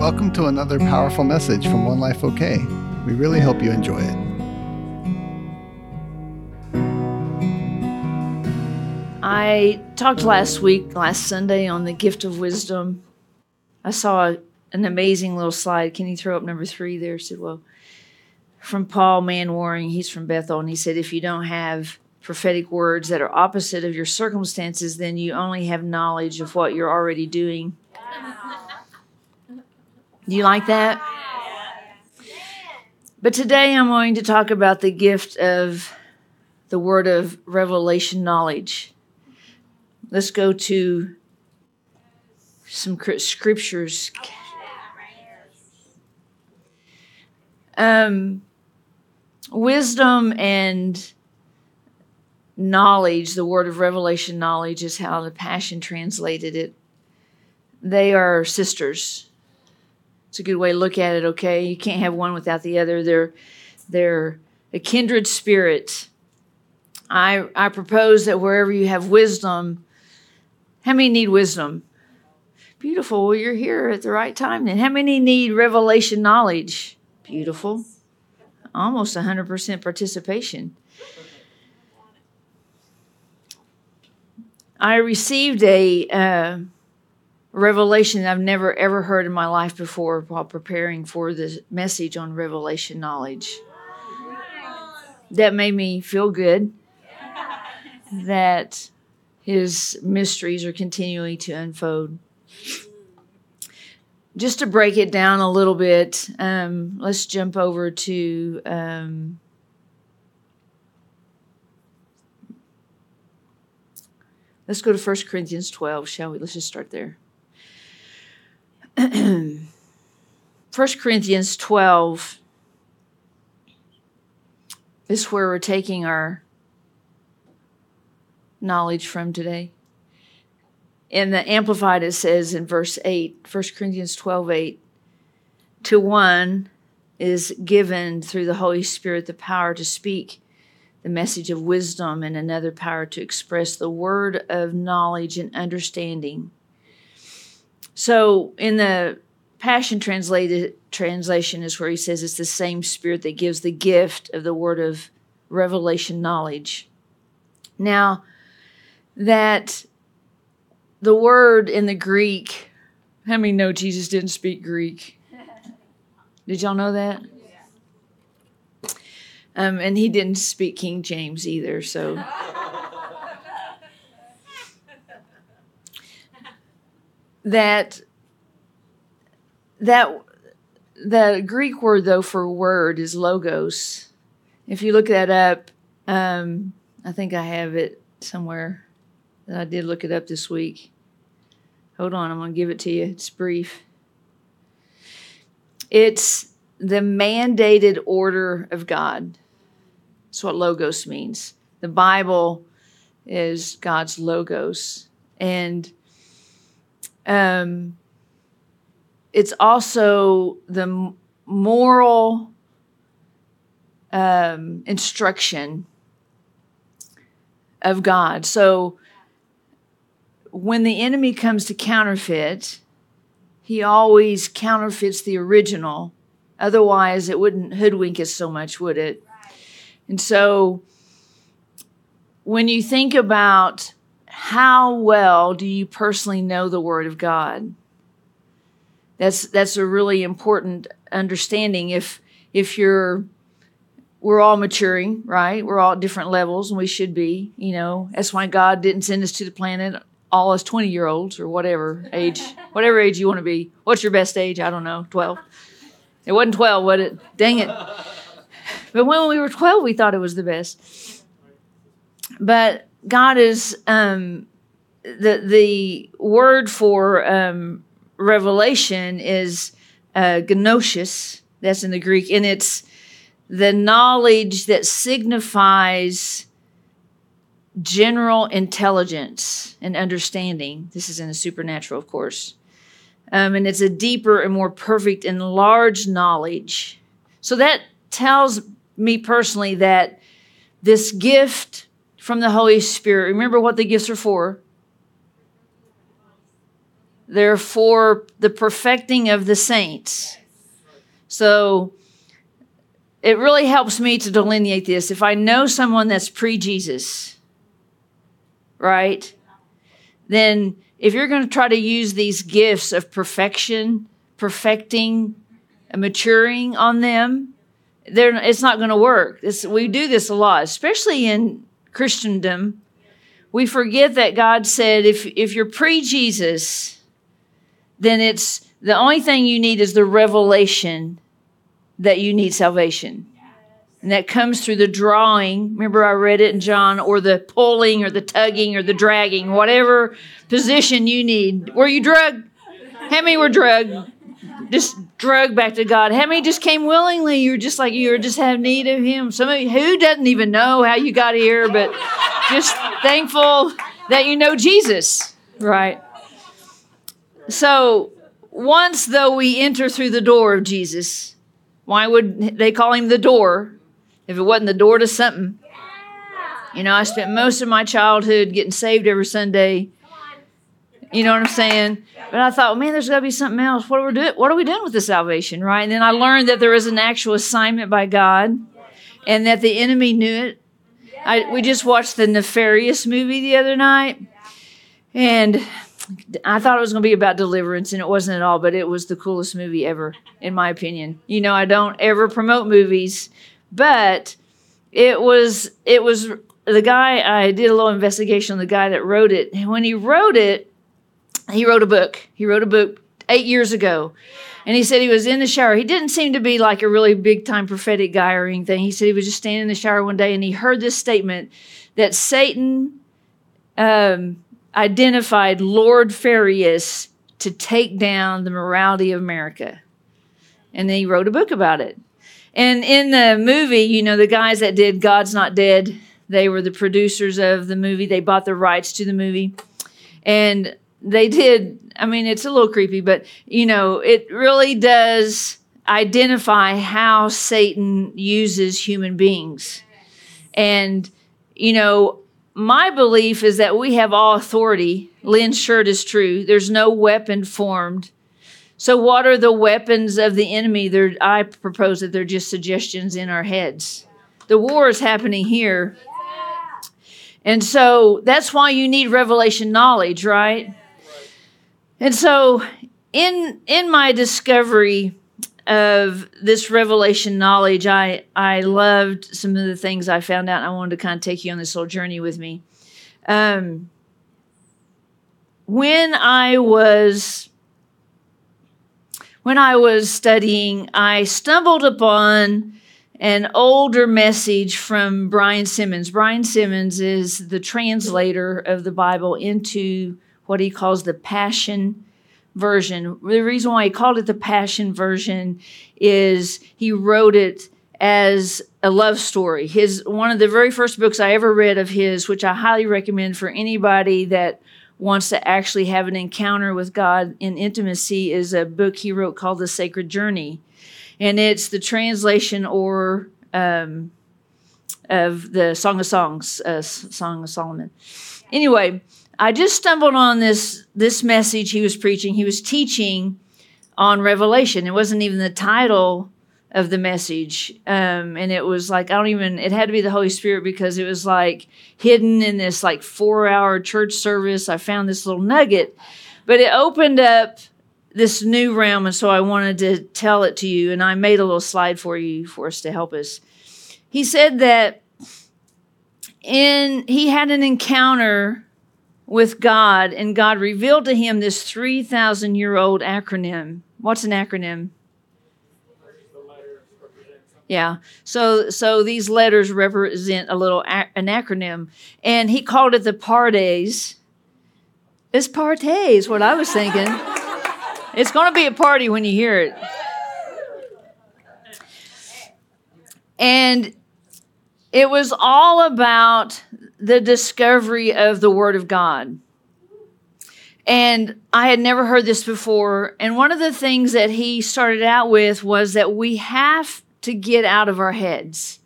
welcome to another powerful message from One Life OK. We really hope you enjoy it. I talked last week, last Sunday, on the gift of wisdom. I saw an amazing little slide. Can you throw up number three there, Sidwell? From Paul Manwaring, he's from Bethel, and he said, If you don't have prophetic words that are opposite of your circumstances, then you only have knowledge of what you're already doing. Do you like that? But today I'm going to talk about the gift of the word of revelation knowledge. Let's go to some scriptures. Um, wisdom and knowledge, the word of revelation knowledge, is how the Passion translated it. They are sisters. It's a good way to look at it, okay? You can't have one without the other. They're, they're a kindred spirit. I, I propose that wherever you have wisdom, how many need wisdom? Beautiful. Well, you're here at the right time then. How many need revelation knowledge? Beautiful. Almost 100% participation. I received a uh, revelation I've never ever heard in my life before while preparing for the message on revelation knowledge. That made me feel good that his mysteries are continuing to unfold. Just to break it down a little bit, um, let's jump over to um, Let's go to 1 Corinthians 12, shall we? Let's just start there. 1 Corinthians 12 is where we're taking our knowledge from today. In the Amplified, it says in verse 8, 1 Corinthians 12 8, to one is given through the Holy Spirit the power to speak the message of wisdom, and another power to express the word of knowledge and understanding. So in the Passion translated translation is where he says it's the same spirit that gives the gift of the word of revelation knowledge. Now, that the word in the Greek, how many know Jesus didn't speak Greek? Did y'all know that? Um, and he didn't speak King James either, so. that that the Greek word though for word is logos. If you look that up, um, I think I have it somewhere. I did look it up this week. Hold on, I'm going to give it to you. It's brief. It's the mandated order of God. That's what logos means. The Bible is God's logos. And um, it's also the moral um, instruction of God. So when the enemy comes to counterfeit, he always counterfeits the original Otherwise, it wouldn't hoodwink us so much, would it? And so, when you think about how well do you personally know the Word of God, that's that's a really important understanding. If if you're we're all maturing, right? We're all at different levels, and we should be. You know, that's why God didn't send us to the planet all as 20 year olds or whatever age, whatever age you want to be. What's your best age? I don't know, 12. It wasn't 12, was it? Dang it. But when we were 12, we thought it was the best. But God is um, the the word for um, revelation is uh, gnosis. That's in the Greek, and it's the knowledge that signifies general intelligence and understanding. This is in the supernatural, of course um, and it's a deeper and more perfect and large knowledge. So that tells me personally that this gift from the Holy Spirit, remember what the gifts are for? they're for the perfecting of the saints. So it really helps me to delineate this. If I know someone that's pre Jesus, right, then if you're going to try to use these gifts of perfection, perfecting, maturing on them, it's not going to work. It's, we do this a lot, especially in Christendom. We forget that God said if, if you're pre Jesus, then it's the only thing you need is the revelation that you need salvation. And that comes through the drawing. Remember, I read it in John, or the pulling, or the tugging, or the dragging, whatever position you need. Were you drugged? How many were drugged? Just drug back to God. How many just came willingly? You're just like you just have need of Him. Some of you who doesn't even know how you got here, but just thankful that you know Jesus, right? So once though we enter through the door of Jesus, why would they call him the door? if it wasn't the door to something. You know, I spent most of my childhood getting saved every Sunday. You know what I'm saying? But I thought, man, there's got to be something else. What are we doing? What are we doing with the salvation, right? And then I learned that there is an actual assignment by God, and that the enemy knew it. I, we just watched the Nefarious movie the other night, and I thought it was going to be about deliverance, and it wasn't at all. But it was the coolest movie ever, in my opinion. You know, I don't ever promote movies, but it was it was the guy I did a little investigation on the guy that wrote it. And when he wrote it, he wrote a book. He wrote a book 8 years ago. And he said he was in the shower. He didn't seem to be like a really big time prophetic guy or anything. He said he was just standing in the shower one day and he heard this statement that Satan um, identified Lord Nefarious to take down the morality of America. And then he wrote a book about it. And in the movie, you know, the guys that did God's Not Dead, they were the producers of the movie. They bought the rights to the movie. And they did, I mean, it's a little creepy, but, you know, it really does identify how Satan uses human beings. And, you know, my belief is that we have all authority. Lynn's shirt is true. There's no weapon formed so, what are the weapons of the enemy? They're, I propose that they're just suggestions in our heads. The war is happening here. And so that's why you need revelation knowledge, right? And so in in my discovery of this revelation knowledge, I I loved some of the things I found out. I wanted to kind of take you on this little journey with me. Um, when I was when I was studying, I stumbled upon an older message from Brian Simmons. Brian Simmons is the translator of the Bible into what he calls the Passion Version. The reason why he called it the Passion Version is he wrote it as a love story. His one of the very first books I ever read of his, which I highly recommend for anybody that wants to actually have an encounter with God in intimacy is a book he wrote called The Sacred Journey. And it's the translation or um, of the Song of Songs, uh, Song of Solomon. Anyway, I just stumbled on this this message he was preaching. He was teaching on Revelation. It wasn't even the title of the message. Um, and it was like, I don't even, it had to be the Holy Spirit because it was like hidden in this like four hour church service. I found this little nugget, but it opened up this new realm. And so I wanted to tell it to you. And I made a little slide for you for us to help us. He said that in, he had an encounter with God and God revealed to him this 3,000 year old acronym. What's an acronym? Yeah. So so these letters represent a little a- an acronym, and he called it the pardes. It's partes. What I was thinking. it's going to be a party when you hear it. And it was all about the discovery of the Word of God. And I had never heard this before. And one of the things that he started out with was that we have to get out of our heads,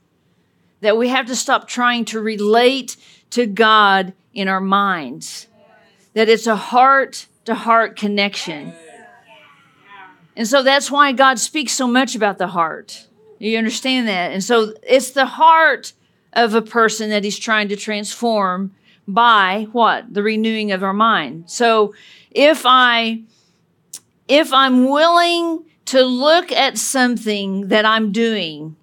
that we have to stop trying to relate to God in our minds, that it's a heart to heart connection. And so that's why God speaks so much about the heart. You understand that? And so it's the heart of a person that he's trying to transform by what? The renewing of our mind. So if I if I'm willing to look at something that I'm doing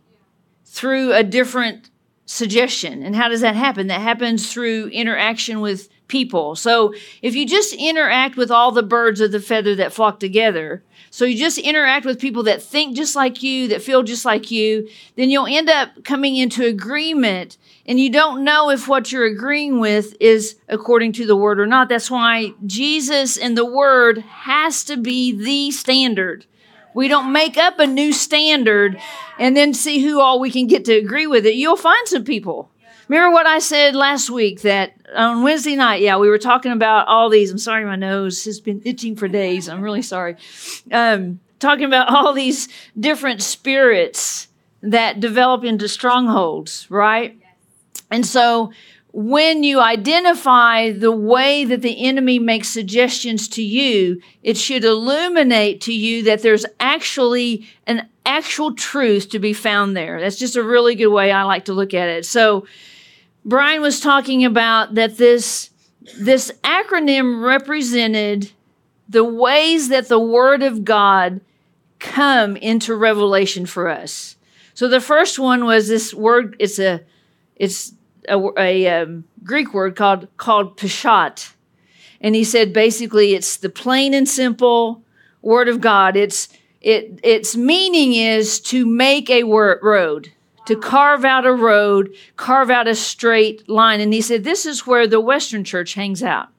through a different suggestion. And how does that happen? That happens through interaction with people. So if you just interact with all the birds of the feather that flock together, so you just interact with people that think just like you, that feel just like you, then you'll end up coming into agreement and you don't know if what you're agreeing with is according to the word or not. That's why Jesus and the word has to be the standard. We don't make up a new standard and then see who all we can get to agree with it. You'll find some people. Remember what I said last week that on Wednesday night, yeah, we were talking about all these. I'm sorry, my nose has been itching for days. I'm really sorry. Um, talking about all these different spirits that develop into strongholds, right? And so when you identify the way that the enemy makes suggestions to you, it should illuminate to you that there's actually an actual truth to be found there. That's just a really good way I like to look at it. So, Brian was talking about that this this acronym represented the ways that the word of God come into revelation for us. So the first one was this word it's a it's a, a um, Greek word called called peshat, and he said basically it's the plain and simple word of God. It's it its meaning is to make a word, road, to carve out a road, carve out a straight line. And he said this is where the Western Church hangs out.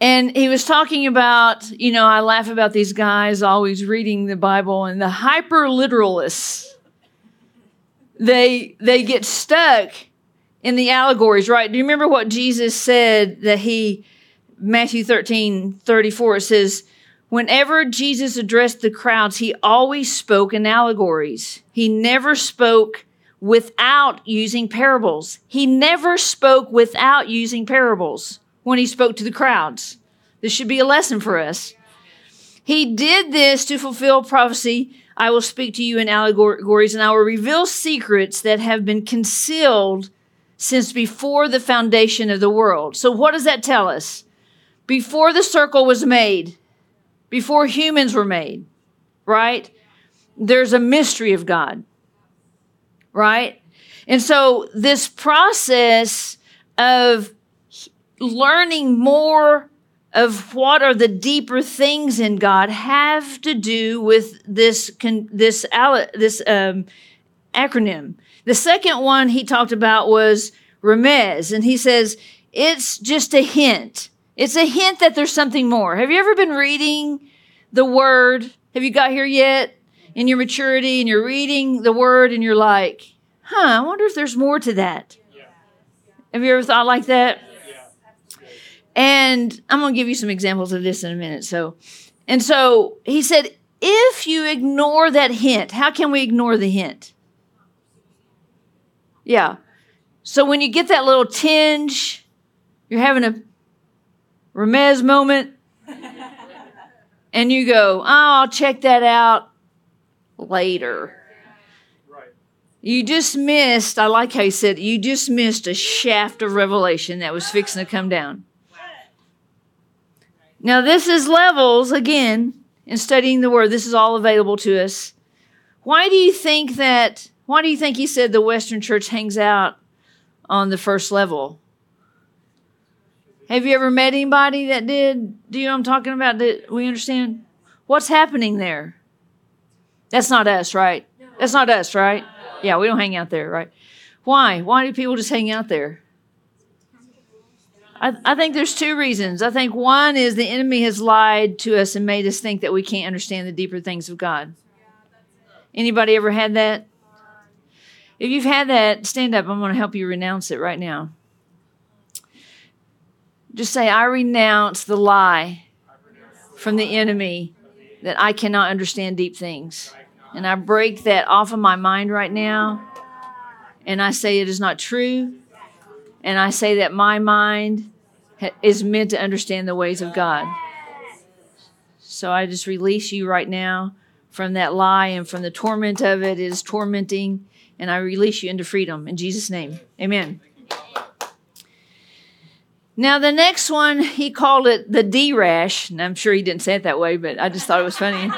And he was talking about, you know, I laugh about these guys always reading the Bible and the hyper literalists they they get stuck in the allegories, right? Do you remember what Jesus said that he Matthew 13, 34, it says, Whenever Jesus addressed the crowds, he always spoke in allegories. He never spoke without using parables. He never spoke without using parables when he spoke to the crowds. This should be a lesson for us. He did this to fulfill prophecy I will speak to you in allegories, and I will reveal secrets that have been concealed since before the foundation of the world. So, what does that tell us? Before the circle was made, before humans were made, right? There's a mystery of God, right? And so, this process of learning more of what are the deeper things in God have to do with this this this um, acronym. The second one he talked about was remez, and he says it's just a hint. It's a hint that there's something more. Have you ever been reading the Word? Have you got here yet in your maturity, and you're reading the Word, and you're like, "Huh? I wonder if there's more to that." Have you ever thought like that? And I'm going to give you some examples of this in a minute. So, and so he said, if you ignore that hint, how can we ignore the hint? Yeah. So when you get that little tinge, you're having a remez moment, and you go, oh, I'll check that out later. You just missed, I like how he said, you just missed a shaft of revelation that was fixing to come down. Now, this is levels, again, in studying the word. This is all available to us. Why do you think that, why do you think he said the Western church hangs out on the first level? Have you ever met anybody that did? Do you know what I'm talking about? That we understand? What's happening there? That's not us, right? That's not us, right? Yeah, we don't hang out there, right? Why? Why do people just hang out there? I, I think there's two reasons. I think one is the enemy has lied to us and made us think that we can't understand the deeper things of God. Anybody ever had that? If you've had that, stand up. I'm going to help you renounce it right now. Just say, I renounce the lie from the enemy that I cannot understand deep things. And I break that off of my mind right now. And I say it is not true. And I say that my mind is meant to understand the ways of God. So I just release you right now from that lie and from the torment of it. It is tormenting, and I release you into freedom in Jesus' name. Amen. Now, the next one, he called it the D rash. And I'm sure he didn't say it that way, but I just thought it was funny.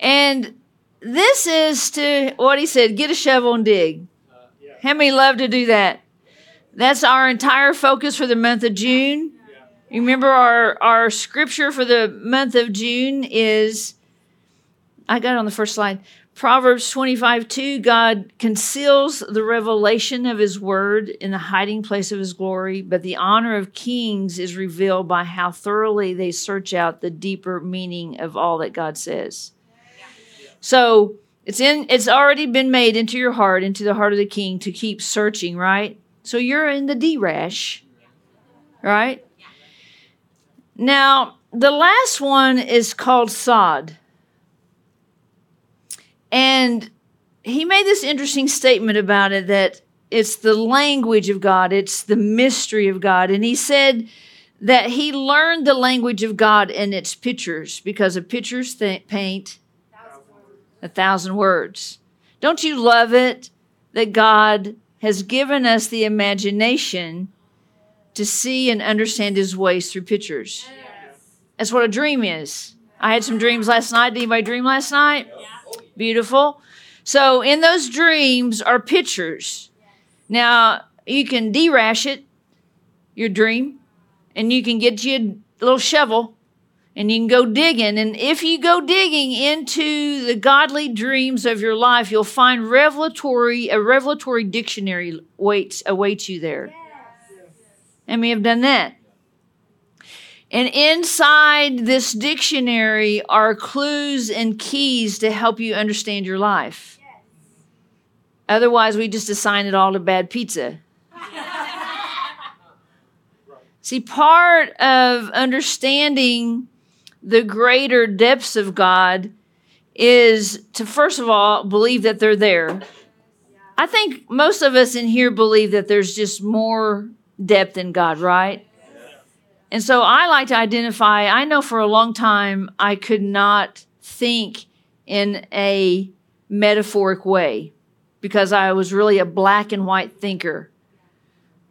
and this is to what he said get a shovel and dig. How many love to do that? That's our entire focus for the month of June. Remember, our, our scripture for the month of June is, I got it on the first slide. Proverbs 25 2 God conceals the revelation of his word in the hiding place of his glory, but the honor of kings is revealed by how thoroughly they search out the deeper meaning of all that God says. So it's in it's already been made into your heart, into the heart of the king to keep searching, right? So you're in the D rash, right? Now, the last one is called Sod. And he made this interesting statement about it that it's the language of God, it's the mystery of God. And he said that he learned the language of God in its pictures because a pictures th- paint a thousand words. Don't you love it that God has given us the imagination to see and understand his ways through pictures? That's what a dream is. I had some dreams last night. Did anybody dream last night? Beautiful. So in those dreams are pictures. Now you can derash it, your dream, and you can get you a little shovel and you can go digging. And if you go digging into the godly dreams of your life, you'll find revelatory a revelatory dictionary waits awaits you there. And we have done that. And inside this dictionary are clues and keys to help you understand your life. Otherwise, we just assign it all to bad pizza. See, part of understanding the greater depths of God is to, first of all, believe that they're there. I think most of us in here believe that there's just more depth in God, right? And so I like to identify, I know for a long time I could not think in a metaphoric way because I was really a black and white thinker.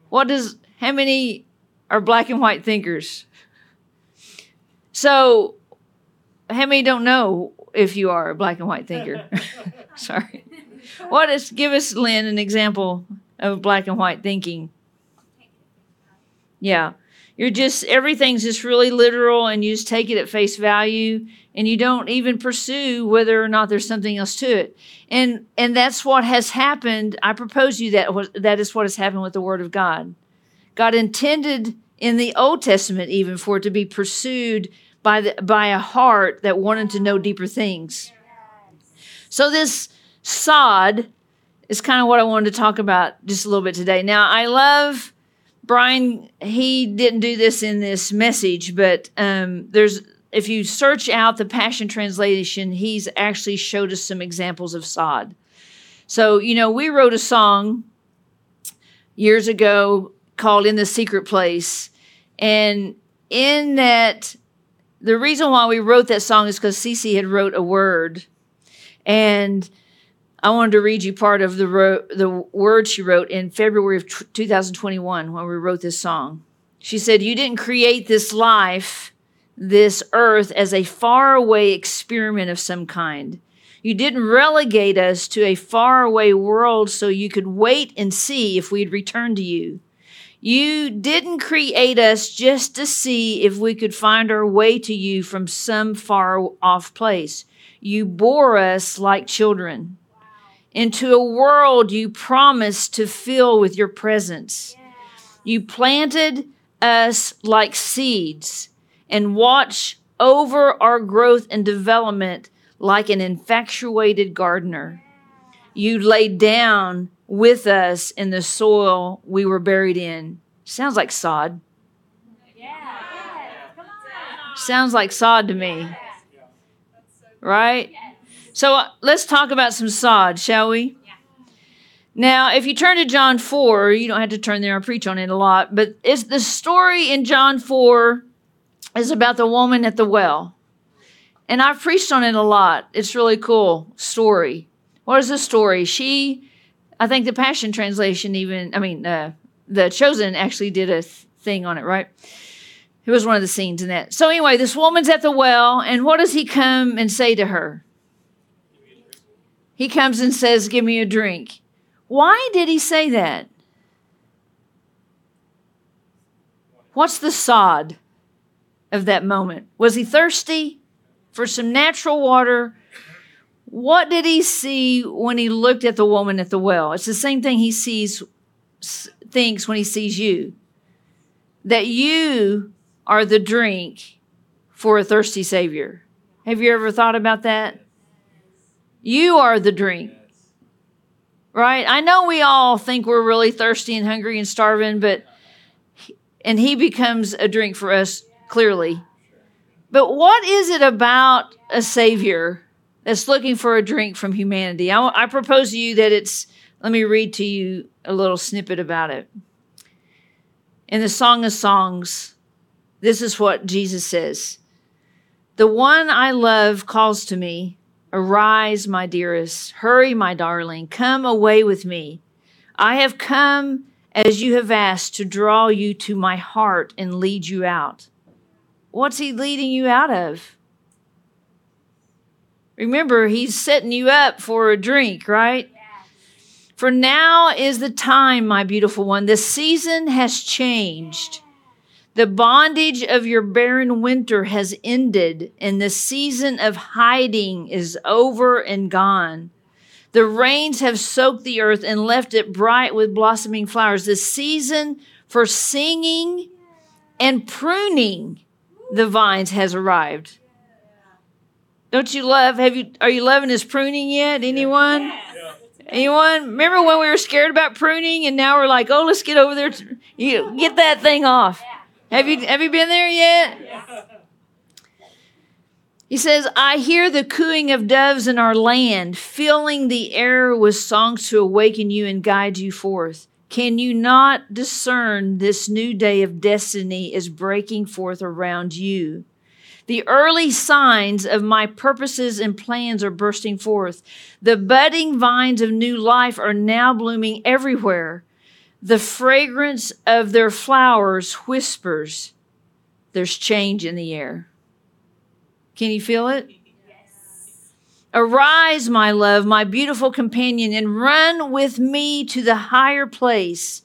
What does, how many are black and white thinkers? So, how many don't know if you are a black and white thinker? Sorry. What is, give us, Lynn, an example of black and white thinking. Yeah. You're just, everything's just really literal and you just take it at face value and you don't even pursue whether or not there's something else to it. And, and that's what has happened. I propose you that that is what has happened with the Word of God. God intended in the Old Testament even for it to be pursued by the, by a heart that wanted to know deeper things. So this sod is kind of what I wanted to talk about just a little bit today. Now I love Brian. He didn't do this in this message, but um, there's if you search out the Passion Translation, he's actually showed us some examples of sod. So you know we wrote a song years ago called "In the Secret Place," and in that the reason why we wrote that song is because Cece had wrote a word, and I wanted to read you part of the ro- the word she wrote in February of t- 2021 when we wrote this song. She said, "You didn't create this life, this earth, as a faraway experiment of some kind." You didn't relegate us to a faraway world so you could wait and see if we'd return to you. You didn't create us just to see if we could find our way to you from some far off place. You bore us like children into a world you promised to fill with your presence. You planted us like seeds and watched over our growth and development like an infatuated gardener. You laid down with us in the soil we were buried in. Sounds like sod. Yeah. Sounds like sod to me. Right? So uh, let's talk about some sod, shall we? Yeah. Now, if you turn to John 4, you don't have to turn there, I preach on it a lot, but it's the story in John 4 is about the woman at the well. And I've preached on it a lot. It's really cool story. What is the story? She, I think the Passion Translation even, I mean, uh, the Chosen actually did a th- thing on it, right? It was one of the scenes in that. So anyway, this woman's at the well, and what does he come and say to her? He comes and says, Give me a drink. Why did he say that? What's the sod of that moment? Was he thirsty for some natural water? What did he see when he looked at the woman at the well? It's the same thing he sees, thinks when he sees you. That you are the drink for a thirsty Savior. Have you ever thought about that? You are the drink. Right? I know we all think we're really thirsty and hungry and starving, but and he becomes a drink for us clearly. But what is it about a savior that's looking for a drink from humanity? I, I propose to you that it's let me read to you a little snippet about it. In the Song of Songs, this is what Jesus says The one I love calls to me, Arise, my dearest. Hurry, my darling. Come away with me. I have come as you have asked to draw you to my heart and lead you out. What's he leading you out of? Remember, he's setting you up for a drink, right? For now is the time, my beautiful one. The season has changed. The bondage of your barren winter has ended, and the season of hiding is over and gone. The rains have soaked the earth and left it bright with blossoming flowers. The season for singing and pruning the vines has arrived. Don't you love? Have you? Are you loving his pruning yet? Anyone? Anyone? Remember when we were scared about pruning, and now we're like, oh, let's get over there. To, you get that thing off. Have you have you been there yet? He says, I hear the cooing of doves in our land, filling the air with songs to awaken you and guide you forth. Can you not discern this new day of destiny is breaking forth around you? The early signs of my purposes and plans are bursting forth. The budding vines of new life are now blooming everywhere. The fragrance of their flowers whispers there's change in the air. Can you feel it? Yes. Arise, my love, my beautiful companion, and run with me to the higher place.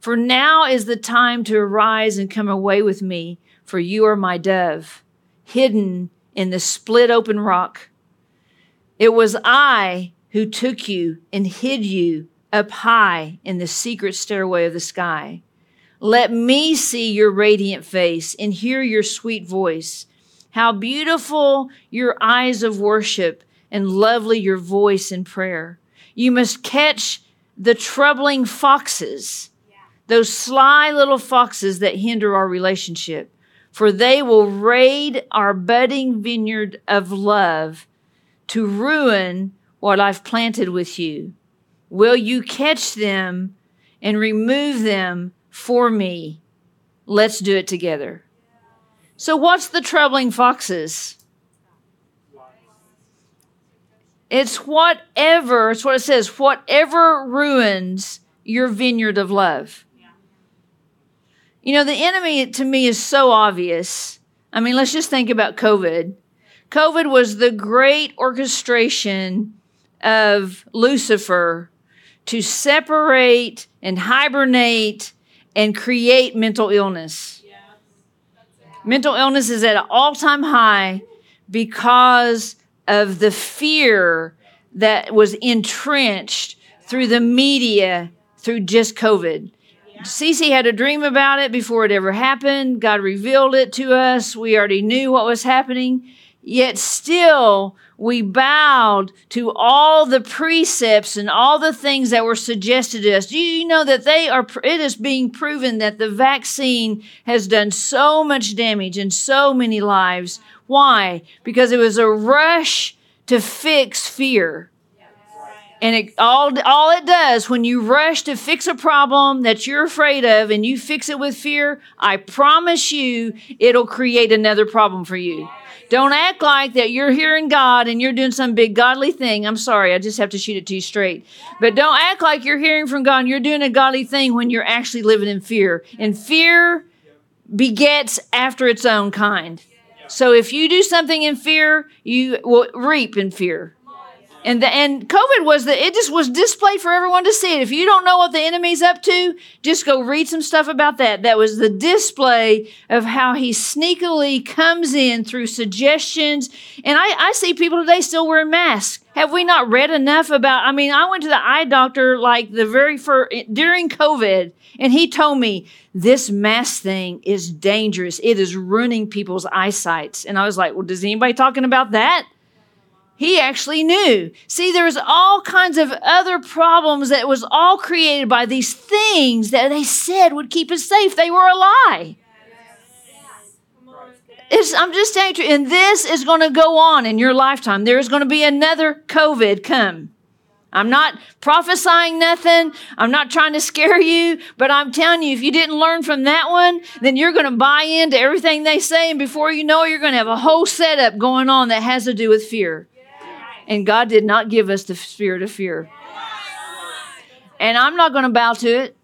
For now is the time to arise and come away with me, for you are my dove, hidden in the split open rock. It was I who took you and hid you up high in the secret stairway of the sky. Let me see your radiant face and hear your sweet voice. How beautiful your eyes of worship and lovely your voice in prayer. You must catch the troubling foxes, those sly little foxes that hinder our relationship, for they will raid our budding vineyard of love to ruin what I've planted with you. Will you catch them and remove them for me? Let's do it together. So, what's the troubling foxes? It's whatever, it's what it says, whatever ruins your vineyard of love. You know, the enemy to me is so obvious. I mean, let's just think about COVID. COVID was the great orchestration of Lucifer to separate and hibernate and create mental illness. Mental illness is at an all time high because of the fear that was entrenched through the media through just COVID. Cece had a dream about it before it ever happened. God revealed it to us. We already knew what was happening. Yet still, we bowed to all the precepts and all the things that were suggested to us. Do you know that they are, it is being proven that the vaccine has done so much damage in so many lives. Why? Because it was a rush to fix fear. And it, all, all it does when you rush to fix a problem that you're afraid of and you fix it with fear, I promise you it'll create another problem for you. Don't act like that you're hearing God and you're doing some big godly thing. I'm sorry, I just have to shoot it to you straight. But don't act like you're hearing from God and you're doing a godly thing when you're actually living in fear. And fear begets after its own kind. So if you do something in fear, you will reap in fear. And the, and COVID was the it just was displayed for everyone to see it. If you don't know what the enemy's up to, just go read some stuff about that. That was the display of how he sneakily comes in through suggestions. And I, I see people today still wearing masks. Have we not read enough about? I mean, I went to the eye doctor like the very first during COVID, and he told me this mask thing is dangerous. It is ruining people's eyesights. And I was like, well, does anybody talking about that? He actually knew. See, there was all kinds of other problems that was all created by these things that they said would keep us safe. They were a lie. It's, I'm just telling you, and this is going to go on in your lifetime. There is going to be another COVID come. I'm not prophesying nothing. I'm not trying to scare you, but I'm telling you, if you didn't learn from that one, then you're going to buy into everything they say. And before you know it, you're going to have a whole setup going on that has to do with fear. And God did not give us the spirit of fear. And I'm not going to bow to it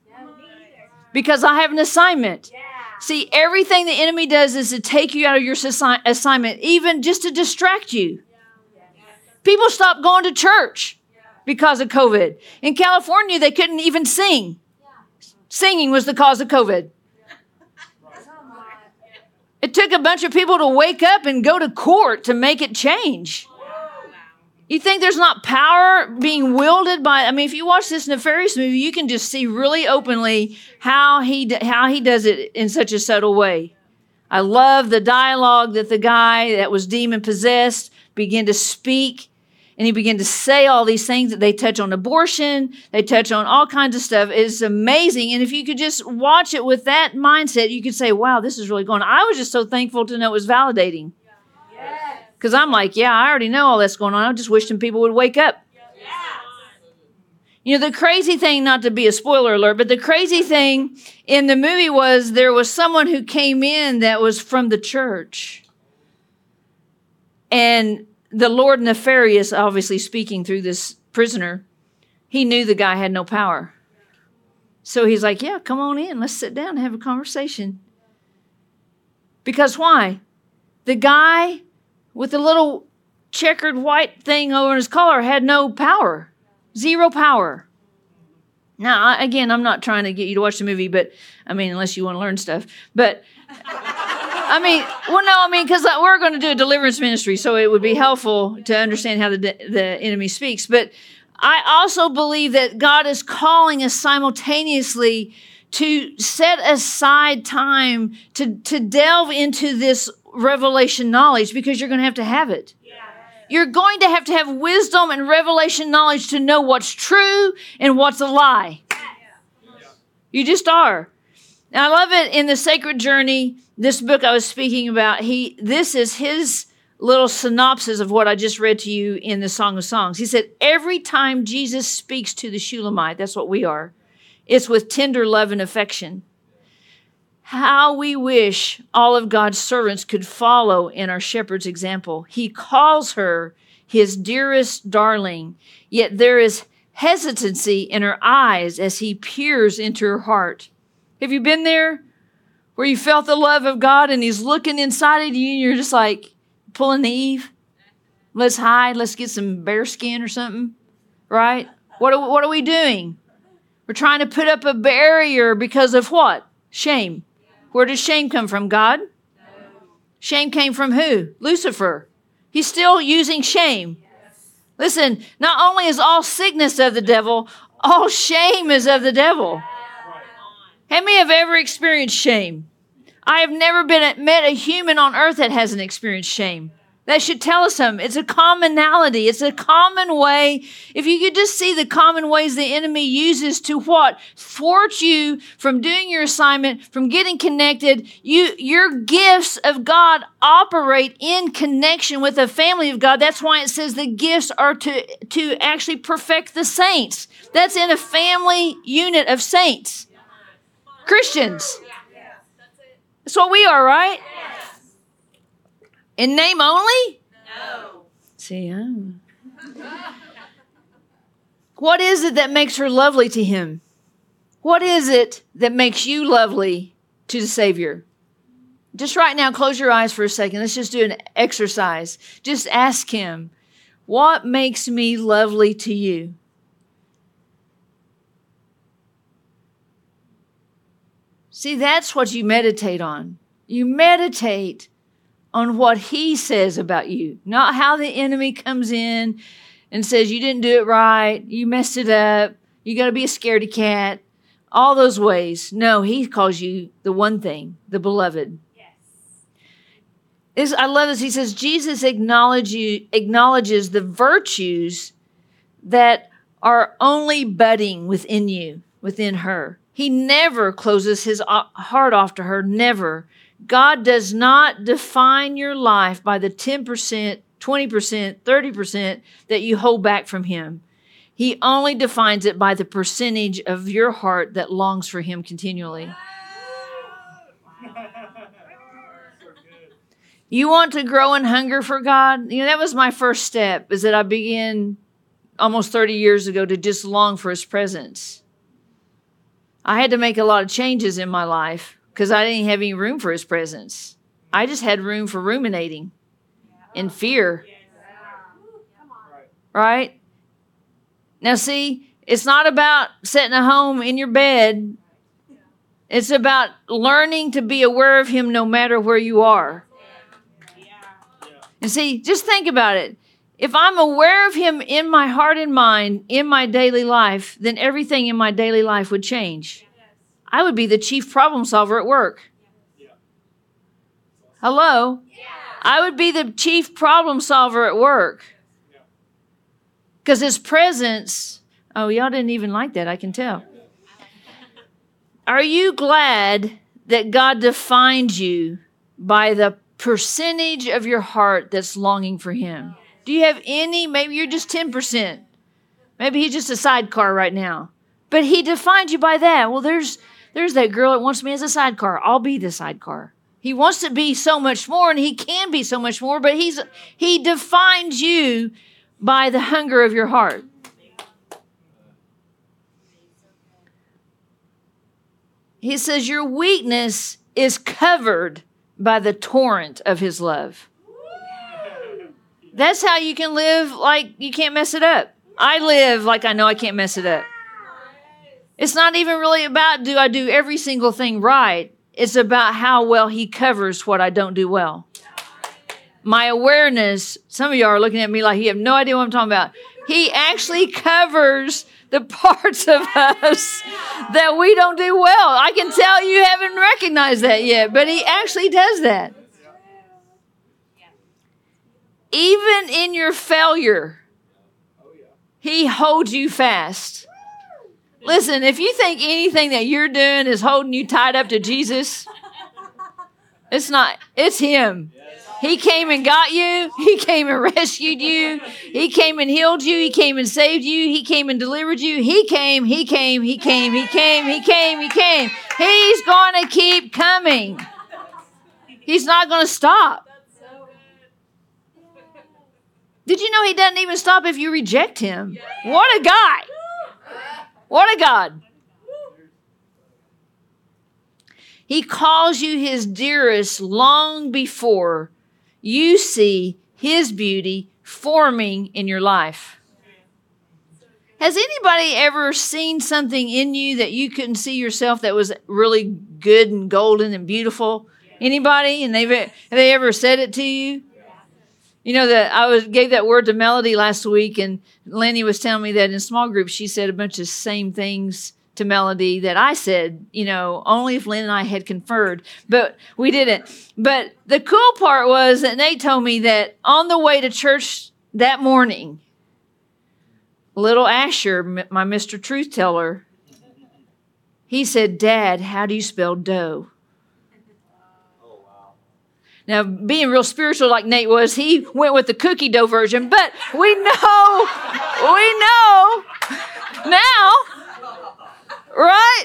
because I have an assignment. See, everything the enemy does is to take you out of your assignment, even just to distract you. People stopped going to church because of COVID. In California, they couldn't even sing. Singing was the cause of COVID. It took a bunch of people to wake up and go to court to make it change. You think there's not power being wielded by? I mean, if you watch this nefarious movie, you can just see really openly how he how he does it in such a subtle way. I love the dialogue that the guy that was demon possessed began to speak, and he began to say all these things that they touch on abortion, they touch on all kinds of stuff. It's amazing, and if you could just watch it with that mindset, you could say, "Wow, this is really going." I was just so thankful to know it was validating. Because I'm like, yeah, I already know all that's going on. I'm just wish some people would wake up. You know, the crazy thing, not to be a spoiler alert, but the crazy thing in the movie was there was someone who came in that was from the church. And the Lord Nefarious, obviously speaking through this prisoner, he knew the guy had no power. So he's like, Yeah, come on in. Let's sit down and have a conversation. Because why? The guy with a little checkered white thing over his collar had no power, zero power. Now, again, I'm not trying to get you to watch the movie, but I mean, unless you want to learn stuff. But I mean, well, no, I mean, because we're going to do a deliverance ministry, so it would be helpful to understand how the, the enemy speaks. But I also believe that God is calling us simultaneously to set aside time to, to delve into this revelation knowledge because you're going to have to have it. You're going to have to have wisdom and revelation knowledge to know what's true and what's a lie. You just are. And I love it in the sacred journey, this book I was speaking about. He this is his little synopsis of what I just read to you in the Song of Songs. He said, Every time Jesus speaks to the Shulamite, that's what we are, it's with tender love and affection. How we wish all of God's servants could follow in our shepherd's example. He calls her his dearest darling, yet there is hesitancy in her eyes as he peers into her heart. Have you been there where you felt the love of God and he's looking inside of you and you're just like pulling the Eve? Let's hide, let's get some bear skin or something, right? What are, what are we doing? We're trying to put up a barrier because of what? Shame. Where does shame come from? God? Shame came from who? Lucifer. He's still using shame. Listen, not only is all sickness of the devil, all shame is of the devil. How many have ever experienced shame? I have never been met a human on earth that hasn't experienced shame. That should tell us something. It's a commonality. It's a common way. If you could just see the common ways the enemy uses to what? Thwart you from doing your assignment, from getting connected. You, your gifts of God operate in connection with the family of God. That's why it says the gifts are to, to actually perfect the saints. That's in a family unit of saints. Christians. That's what we are, right? In name only? No. See, I'm... what is it that makes her lovely to him? What is it that makes you lovely to the Savior? Just right now, close your eyes for a second. Let's just do an exercise. Just ask Him, What makes me lovely to you? See, that's what you meditate on. You meditate on what he says about you, not how the enemy comes in and says you didn't do it right, you messed it up, you got to be a scaredy cat, all those ways. No, he calls you the one thing, the beloved. Yes. I love this. He says Jesus acknowledge you, acknowledges the virtues that are only budding within you, within her. He never closes his uh, heart off to her, never. God does not define your life by the 10%, 20%, 30% that you hold back from Him. He only defines it by the percentage of your heart that longs for Him continually. You want to grow in hunger for God? You know, that was my first step, is that I began almost 30 years ago to just long for His presence. I had to make a lot of changes in my life because I didn't have any room for his presence. I just had room for ruminating in fear. Right? Now, see, it's not about setting a home in your bed. It's about learning to be aware of him no matter where you are. And see, just think about it. If I'm aware of him in my heart and mind in my daily life, then everything in my daily life would change. I would be the chief problem solver at work. Hello? I would be the chief problem solver at work. Because his presence, oh, y'all didn't even like that, I can tell. Are you glad that God defined you by the percentage of your heart that's longing for him? Do you have any? Maybe you're just 10%. Maybe he's just a sidecar right now. But he defined you by that. Well, there's there's that girl that wants me as a sidecar. I'll be the sidecar. He wants to be so much more and he can be so much more, but he's he defines you by the hunger of your heart. He says your weakness is covered by the torrent of his love. That's how you can live like you can't mess it up. I live like I know I can't mess it up. It's not even really about do I do every single thing right. It's about how well he covers what I don't do well. My awareness, some of y'all are looking at me like you have no idea what I'm talking about. He actually covers the parts of us that we don't do well. I can tell you haven't recognized that yet, but he actually does that. Even in your failure, he holds you fast. Listen, if you think anything that you're doing is holding you tied up to Jesus, it's not. It's Him. He came and got you. He came and rescued you. He came and healed you. He came and saved you. He came and delivered you. He came, He came, He came, He came, He came, He came. He's going to keep coming. He's not going to stop. Did you know He doesn't even stop if you reject Him? What a guy. What a God. He calls you his dearest long before you see his beauty forming in your life. Has anybody ever seen something in you that you couldn't see yourself that was really good and golden and beautiful? Anybody? And they've have they ever said it to you? You know that I was gave that word to Melody last week, and Lenny was telling me that in small groups she said a bunch of same things to Melody that I said, you know, only if Lynn and I had conferred, but we didn't. But the cool part was that Nate told me that on the way to church that morning, little Asher, my Mr. Truth Teller, he said, Dad, how do you spell dough? Now, being real spiritual like Nate was, he went with the cookie dough version, but we know, we know now, right?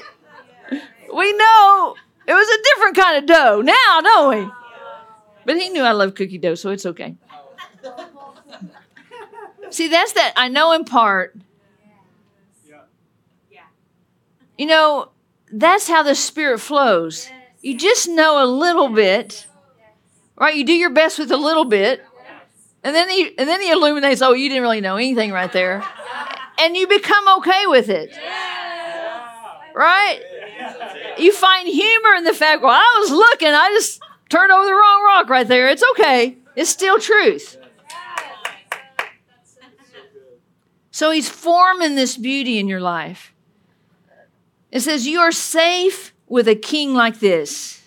We know it was a different kind of dough now, don't we? But he knew I love cookie dough, so it's okay. See, that's that I know in part. You know, that's how the Spirit flows. You just know a little bit Right? You do your best with a little bit. And then he and then he illuminates, oh, you didn't really know anything right there. And you become okay with it. Right? You find humor in the fact, well, I was looking, I just turned over the wrong rock right there. It's okay. It's still truth. So he's forming this beauty in your life. It says, You are safe with a king like this.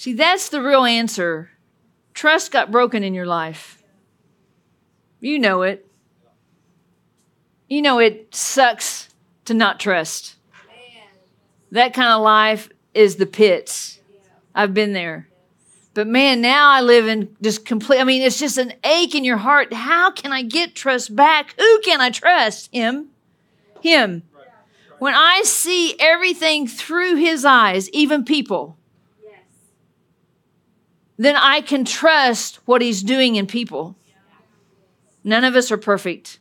See, that's the real answer. Trust got broken in your life. You know it. You know it sucks to not trust. That kind of life is the pits. I've been there. But man, now I live in just complete, I mean, it's just an ache in your heart. How can I get trust back? Who can I trust? Him. Him. When I see everything through his eyes, even people, then I can trust what he's doing in people. None of us are perfect.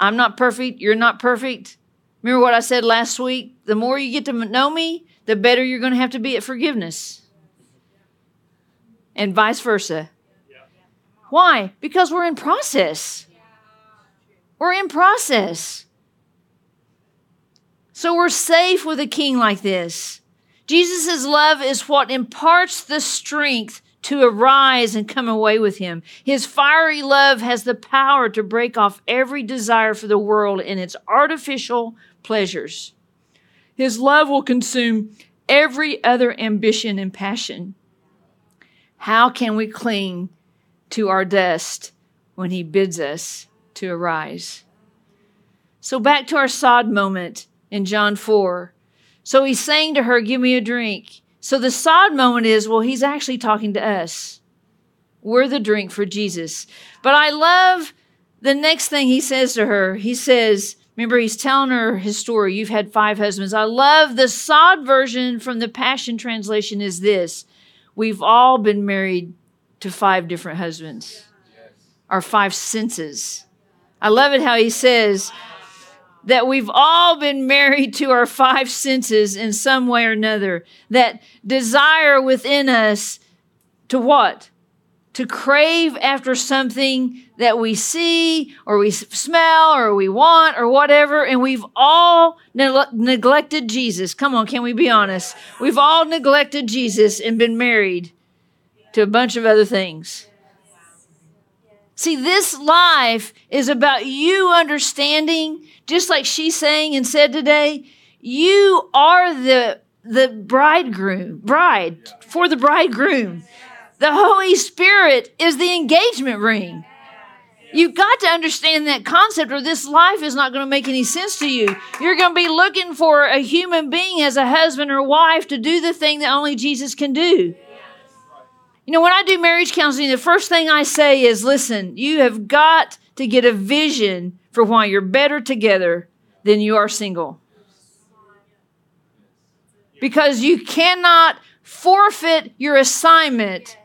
I'm not perfect. You're not perfect. Remember what I said last week? The more you get to know me, the better you're going to have to be at forgiveness. And vice versa. Why? Because we're in process. We're in process. So we're safe with a king like this. Jesus' love is what imparts the strength to arise and come away with him. His fiery love has the power to break off every desire for the world and its artificial pleasures. His love will consume every other ambition and passion. How can we cling to our dust when he bids us to arise? So, back to our sod moment in John 4. So he's saying to her, Give me a drink. So the sod moment is, well, he's actually talking to us. We're the drink for Jesus. But I love the next thing he says to her. He says, Remember, he's telling her his story. You've had five husbands. I love the sod version from the Passion Translation is this We've all been married to five different husbands, our five senses. I love it how he says, that we've all been married to our five senses in some way or another. That desire within us to what? To crave after something that we see or we smell or we want or whatever. And we've all ne- neglected Jesus. Come on, can we be honest? We've all neglected Jesus and been married to a bunch of other things. See, this life is about you understanding just like she sang and said today, you are the the bridegroom, bride for the bridegroom. The Holy Spirit is the engagement ring. You've got to understand that concept, or this life is not going to make any sense to you. You're going to be looking for a human being as a husband or wife to do the thing that only Jesus can do. You know, when I do marriage counseling, the first thing I say is listen, you have got to get a vision for why you're better together than you are single. Because you cannot forfeit your assignment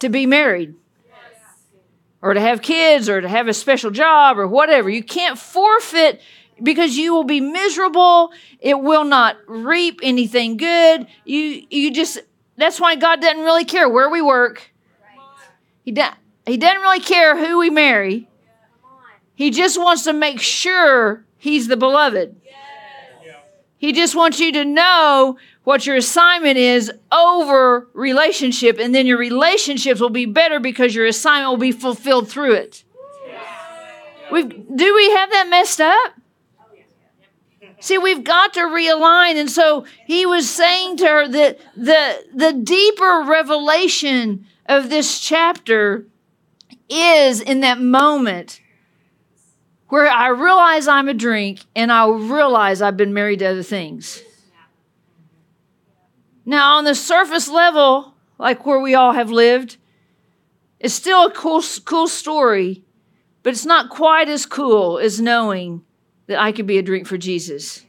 to be married or to have kids or to have a special job or whatever. You can't forfeit because you will be miserable. It will not reap anything good. You you just that's why God doesn't really care where we work. He, he doesn't really care who we marry. He just wants to make sure he's the beloved. He just wants you to know what your assignment is over relationship, and then your relationships will be better because your assignment will be fulfilled through it. We've, do we have that messed up? See, we've got to realign. And so he was saying to her that the, the deeper revelation of this chapter is in that moment where I realize I'm a drink and I realize I've been married to other things. Now, on the surface level, like where we all have lived, it's still a cool, cool story, but it's not quite as cool as knowing that I could be a drink for Jesus.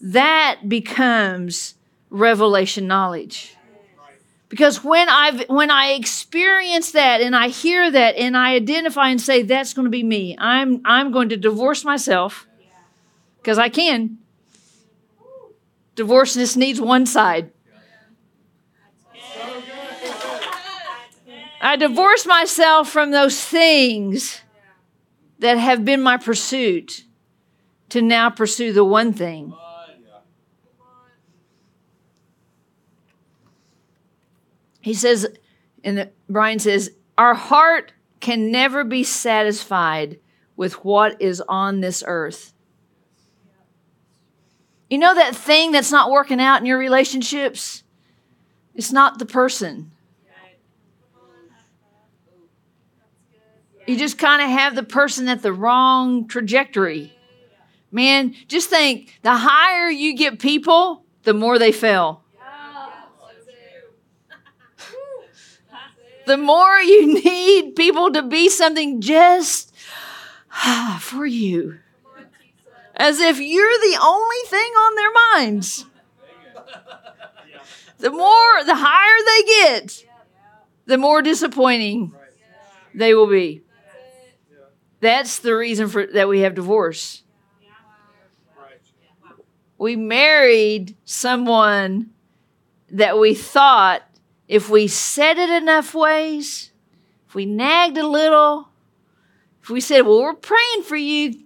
That becomes revelation knowledge. Because when I've when I experience that and I hear that and I identify and say that's going to be me, I'm I'm going to divorce myself because I can. Divorce just needs one side. I divorce myself from those things that have been my pursuit to now pursue the one thing. He says, and Brian says, our heart can never be satisfied with what is on this earth. You know that thing that's not working out in your relationships? It's not the person. You just kind of have the person at the wrong trajectory. Man, just think the higher you get people, the more they fail. the more you need people to be something just for you. As if you're the only thing on their minds. The more, the higher they get, the more disappointing they will be. That's the reason for that we have divorce. We married someone that we thought if we said it enough ways, if we nagged a little, if we said, Well, we're praying for you,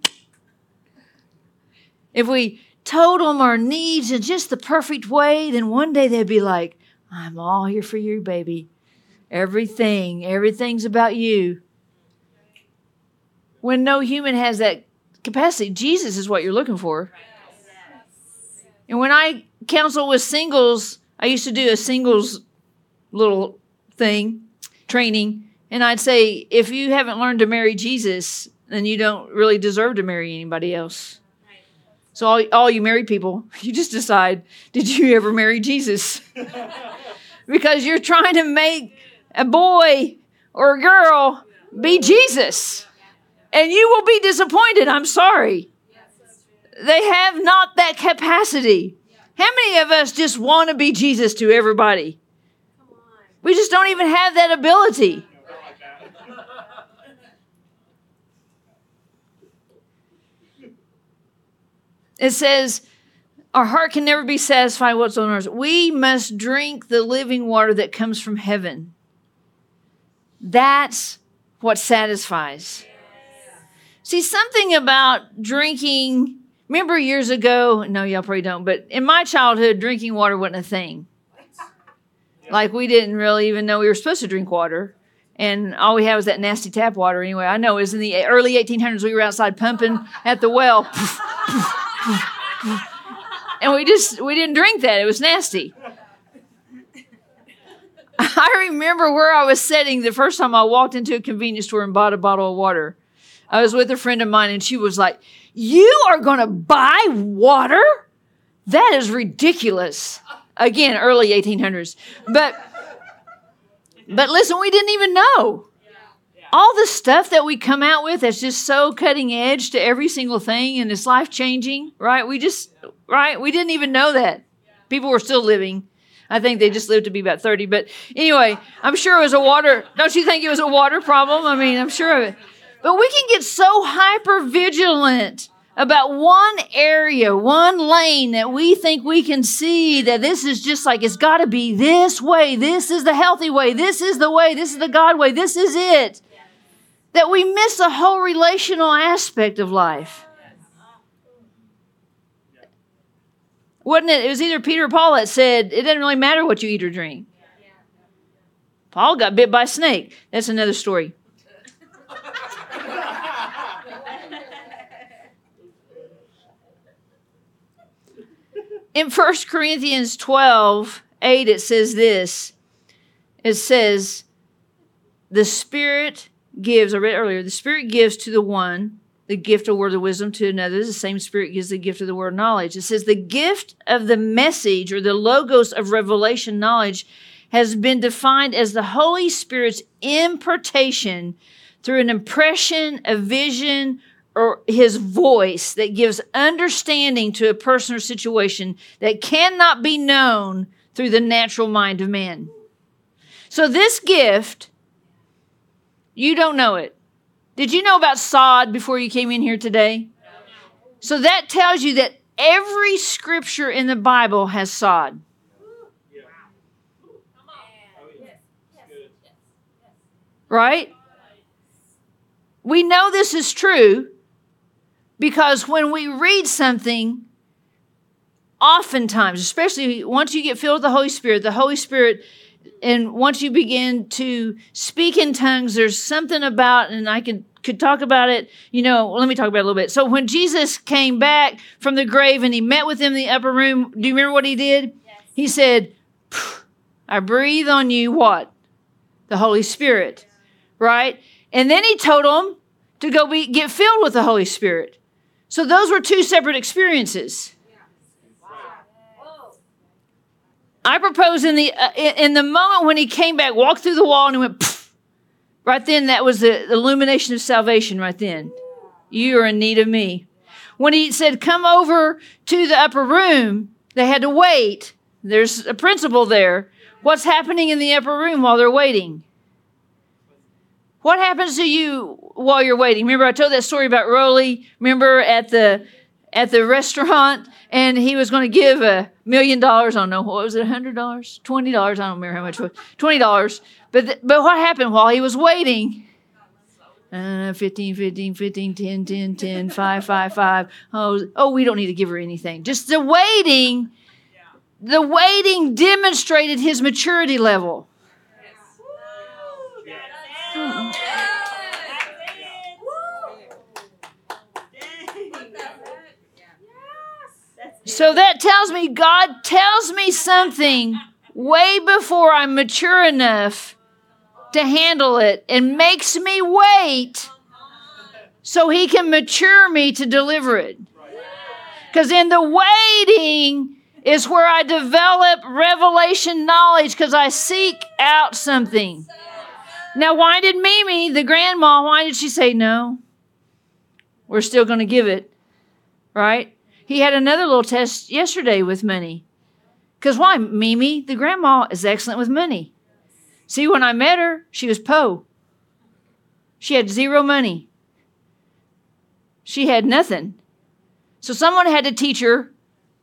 if we told them our needs in just the perfect way, then one day they'd be like, I'm all here for you, baby. Everything, everything's about you when no human has that capacity. Jesus is what you're looking for. And when I counsel with singles, I used to do a singles little thing, training, and I'd say, if you haven't learned to marry Jesus, then you don't really deserve to marry anybody else. So, all, all you married people, you just decide, did you ever marry Jesus? because you're trying to make a boy or a girl be Jesus and you will be disappointed. I'm sorry. They have not that capacity. How many of us just want to be Jesus to everybody? We just don't even have that ability. It says, Our heart can never be satisfied what's on earth. We must drink the living water that comes from heaven. That's what satisfies. See, something about drinking, remember years ago, no, y'all probably don't, but in my childhood, drinking water wasn't a thing. Like, we didn't really even know we were supposed to drink water. And all we had was that nasty tap water anyway. I know it was in the early 1800s, we were outside pumping at the well. and we just, we didn't drink that. It was nasty. I remember where I was sitting the first time I walked into a convenience store and bought a bottle of water. I was with a friend of mine and she was like, You are going to buy water? That is ridiculous. Again, early 1800s. But but listen, we didn't even know. All the stuff that we come out with that's just so cutting edge to every single thing and it's life changing, right? We just right? We didn't even know that. People were still living. I think they just lived to be about 30. But anyway, I'm sure it was a water. Don't you think it was a water problem? I mean, I'm sure of it. But we can get so hyper vigilant about one area, one lane that we think we can see that this is just like it's got to be this way. This is the healthy way. This is the way. This is the God way. This is it. That we miss the whole relational aspect of life. Wasn't it? It was either Peter or Paul that said, it doesn't really matter what you eat or drink. Paul got bit by a snake. That's another story. In 1 Corinthians 12, 8, it says this. It says, the Spirit gives, I read earlier, the Spirit gives to the one the gift of word of wisdom to another. The same Spirit gives the gift of the word of knowledge. It says the gift of the message or the logos of revelation knowledge has been defined as the Holy Spirit's impartation through an impression, a vision, or his voice that gives understanding to a person or situation that cannot be known through the natural mind of man. So, this gift, you don't know it. Did you know about sod before you came in here today? So, that tells you that every scripture in the Bible has sod. Right? We know this is true because when we read something, oftentimes, especially once you get filled with the Holy Spirit, the Holy Spirit, and once you begin to speak in tongues, there's something about, and I could could talk about it. You know, let me talk about it a little bit. So when Jesus came back from the grave and he met with him in the upper room, do you remember what he did? Yes. He said, "I breathe on you what? The Holy Spirit." Right? And then he told them to go be get filled with the Holy Spirit. So those were two separate experiences. I propose in the uh, in the moment when he came back, walked through the wall, and he went. Pff, right then, that was the illumination of salvation. Right then, you are in need of me. When he said, "Come over to the upper room," they had to wait. There's a principle there. What's happening in the upper room while they're waiting? What happens to you while you're waiting? Remember, I told that story about Rolly. Remember at the at the restaurant, and he was going to give a million dollars. I don't know what was it, hundred dollars, twenty dollars. I don't remember how much. was Twenty dollars. But th- but what happened while he was waiting? Uh, 15, 15, 15, 10, 10, 10, 5, 5, 5. Oh, oh, we don't need to give her anything. Just the waiting, the waiting demonstrated his maturity level. So that tells me God tells me something way before I'm mature enough to handle it and makes me wait so he can mature me to deliver it. Because in the waiting is where I develop revelation knowledge because I seek out something. Now, why did Mimi, the grandma, why did she say no? We're still going to give it, right? He had another little test yesterday with money. Because why? Mimi, the grandma, is excellent with money. See, when I met her, she was po. She had zero money. She had nothing. So someone had to teach her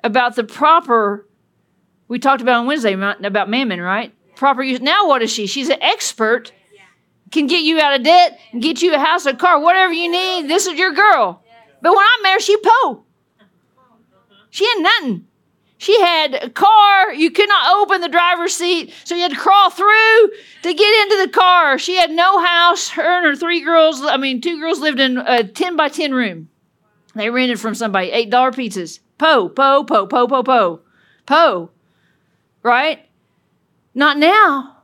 about the proper, we talked about on Wednesday about mammon, right? Proper use. Now what is she? She's an expert can get you out of debt get you a house, a car, whatever you need. This is your girl. But when I met her, she po. She had nothing. She had a car. You could not open the driver's seat, so you had to crawl through to get into the car. She had no house. Her and her three girls, I mean, two girls lived in a 10 by 10 room. They rented from somebody, $8 pizzas. Po, po, po, po, po, po. Po. Right? Not now.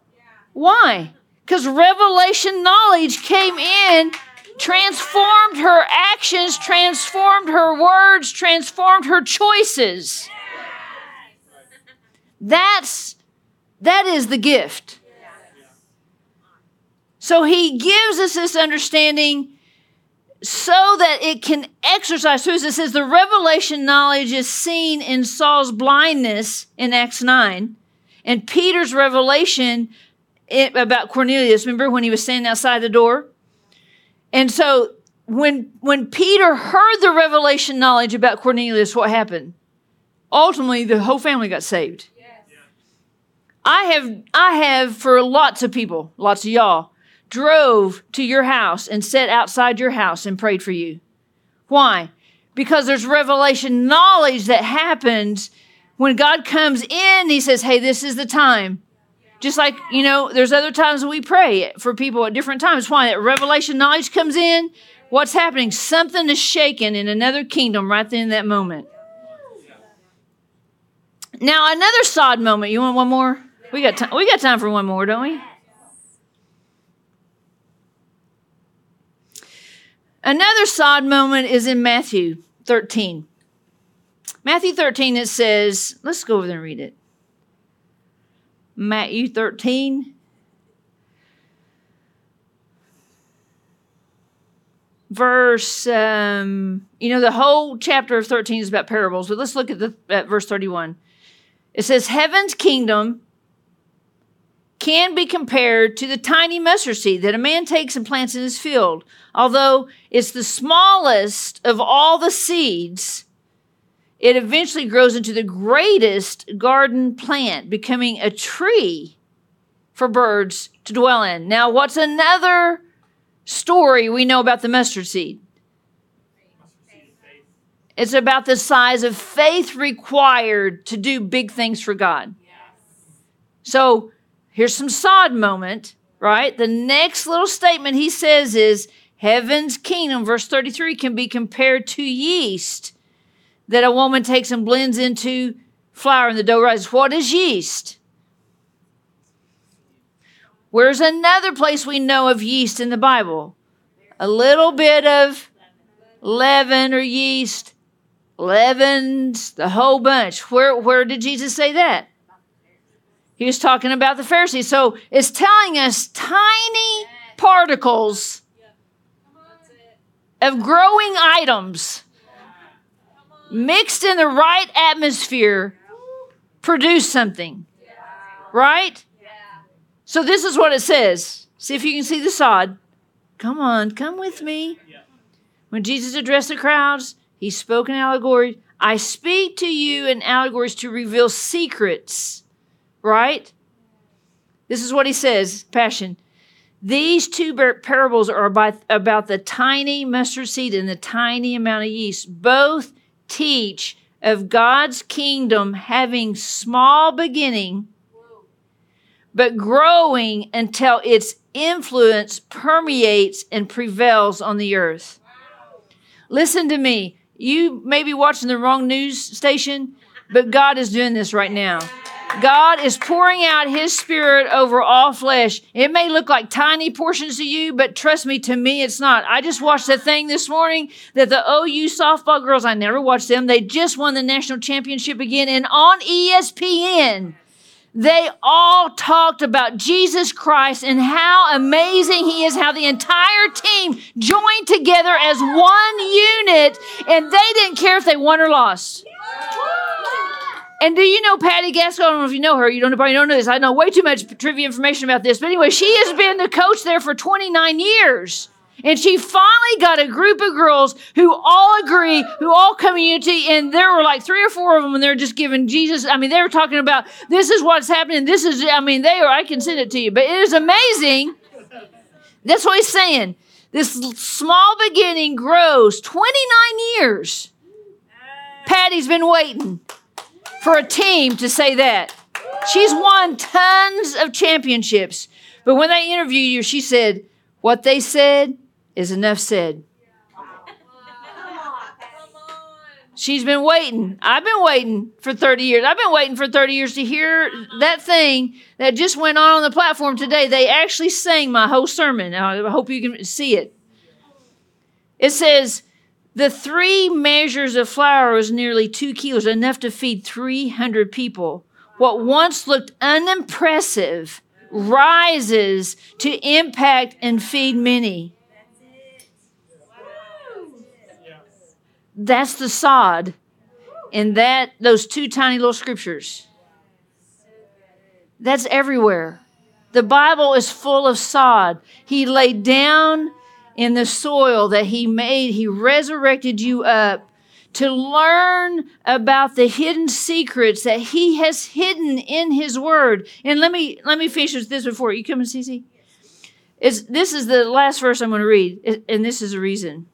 Why? Because revelation knowledge came in, transformed her actions, transformed her words, transformed her choices. That's that is the gift. So he gives us this understanding so that it can exercise us. It says the revelation knowledge is seen in Saul's blindness in Acts 9, and Peter's revelation about Cornelius. Remember when he was standing outside the door? And so when when Peter heard the revelation knowledge about Cornelius, what happened? Ultimately, the whole family got saved. Yes. I have I have for lots of people, lots of y'all, drove to your house and sat outside your house and prayed for you. Why? Because there's revelation knowledge that happens when God comes in, he says, Hey, this is the time. Just like, you know, there's other times we pray for people at different times. Why? That revelation knowledge comes in. What's happening? Something is shaken in another kingdom right then in that moment. Now another sod moment. You want one more? We got time. We got time for one more, don't we? Another sod moment is in Matthew 13. Matthew 13, it says, let's go over there and read it. Matthew 13. Verse, um, you know, the whole chapter of 13 is about parables, but let's look at, the, at verse 31. It says, Heaven's kingdom can be compared to the tiny mustard seed that a man takes and plants in his field. Although it's the smallest of all the seeds, it eventually grows into the greatest garden plant, becoming a tree for birds to dwell in. Now, what's another story we know about the mustard seed? It's about the size of faith required to do big things for God. So, Here's some sod moment, right? The next little statement he says is Heaven's kingdom, verse 33, can be compared to yeast that a woman takes and blends into flour and the dough rises. What is yeast? Where's another place we know of yeast in the Bible? A little bit of leaven or yeast, leavens, the whole bunch. Where, where did Jesus say that? He was talking about the Pharisees. So it's telling us tiny particles of growing items mixed in the right atmosphere produce something. Right? So this is what it says. See if you can see the sod. Come on, come with me. When Jesus addressed the crowds, he spoke in allegory. I speak to you in allegories to reveal secrets right? This is what he says, Passion. These two parables are about, about the tiny mustard seed and the tiny amount of yeast. Both teach of God's kingdom having small beginning, but growing until its influence permeates and prevails on the earth. Listen to me. You may be watching the wrong news station, but God is doing this right now. God is pouring out his spirit over all flesh. It may look like tiny portions to you, but trust me, to me, it's not. I just watched a thing this morning that the OU softball girls, I never watched them, they just won the national championship again. And on ESPN, they all talked about Jesus Christ and how amazing he is, how the entire team joined together as one unit, and they didn't care if they won or lost. And do you know Patty Gasso? I don't know if you know her. You don't probably don't know this. I know way too much trivia information about this. But anyway, she has been the coach there for 29 years. And she finally got a group of girls who all agree, who all come unity, and there were like three or four of them, and they're just giving Jesus. I mean, they were talking about this is what's happening. This is, I mean, they are. I can send it to you, but it is amazing. That's what he's saying. This small beginning grows 29 years. Patty's been waiting for a team to say that. She's won tons of championships. But when they interviewed you, she said, What they said is enough said. She's been waiting. I've been waiting for 30 years. I've been waiting for 30 years to hear that thing that just went on on the platform today. They actually sang my whole sermon. I hope you can see it. It says, the three measures of flour was nearly two kilos, enough to feed 300 people. What once looked unimpressive rises to impact and feed many. That's the sod in that those two tiny little scriptures. That's everywhere. The Bible is full of sod. He laid down in the soil that He made. He resurrected you up to learn about the hidden secrets that He has hidden in His Word. And let me let me finish with this before you come and see. This is the last verse I'm going to read, and this is a reason.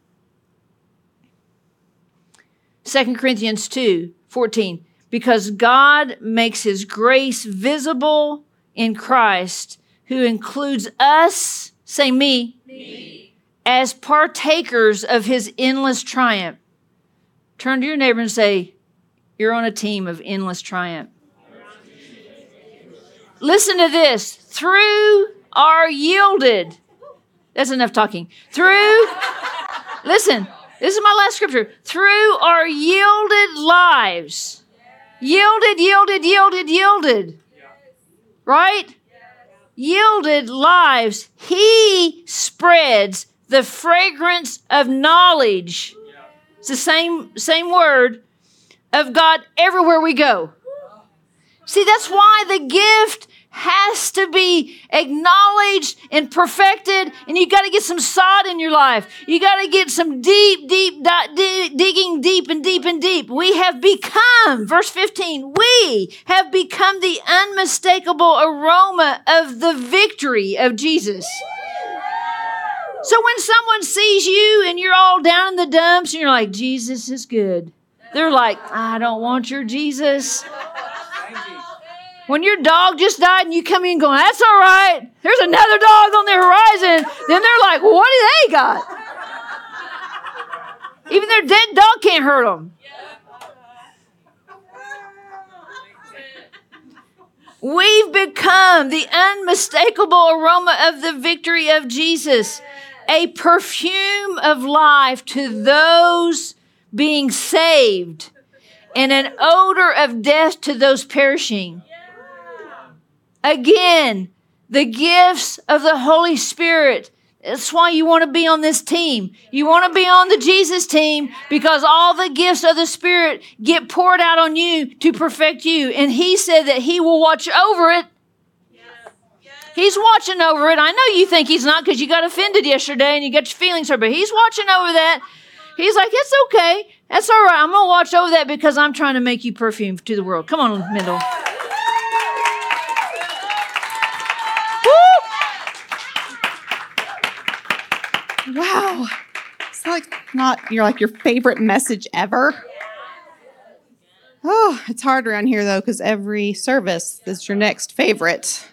2 Corinthians 2 14. Because God makes his grace visible in Christ, who includes us, say me, me as partakers of his endless triumph. Turn to your neighbor and say, You're on a team of endless triumph. listen to this. Through our yielded. That's enough talking. Through, listen, this is my last scripture. Through our yielded lives. Yielded, yielded, yielded, yielded. Right? Yielded lives. He spreads the fragrance of knowledge. It's the same, same word of God everywhere we go. See, that's why the gift has to be acknowledged and perfected, and you got to get some sod in your life. You got to get some deep, deep, di- digging deep and deep and deep. We have become, verse 15, we have become the unmistakable aroma of the victory of Jesus. So when someone sees you and you're all down in the dumps and you're like, Jesus is good, they're like, I don't want your Jesus. When your dog just died and you come in going, that's all right. There's another dog on the horizon. Then they're like, well, what do they got? Even their dead dog can't hurt them. We've become the unmistakable aroma of the victory of Jesus, a perfume of life to those being saved, and an odor of death to those perishing. Again, the gifts of the Holy Spirit. That's why you want to be on this team. You want to be on the Jesus team because all the gifts of the Spirit get poured out on you to perfect you. And He said that He will watch over it. He's watching over it. I know you think He's not because you got offended yesterday and you got your feelings hurt, but He's watching over that. He's like, it's okay. That's all right. I'm going to watch over that because I'm trying to make you perfume to the world. Come on, Mendel. Wow. It's like not you're like your favorite message ever. Oh, it's hard around here though, because every service is your next favorite.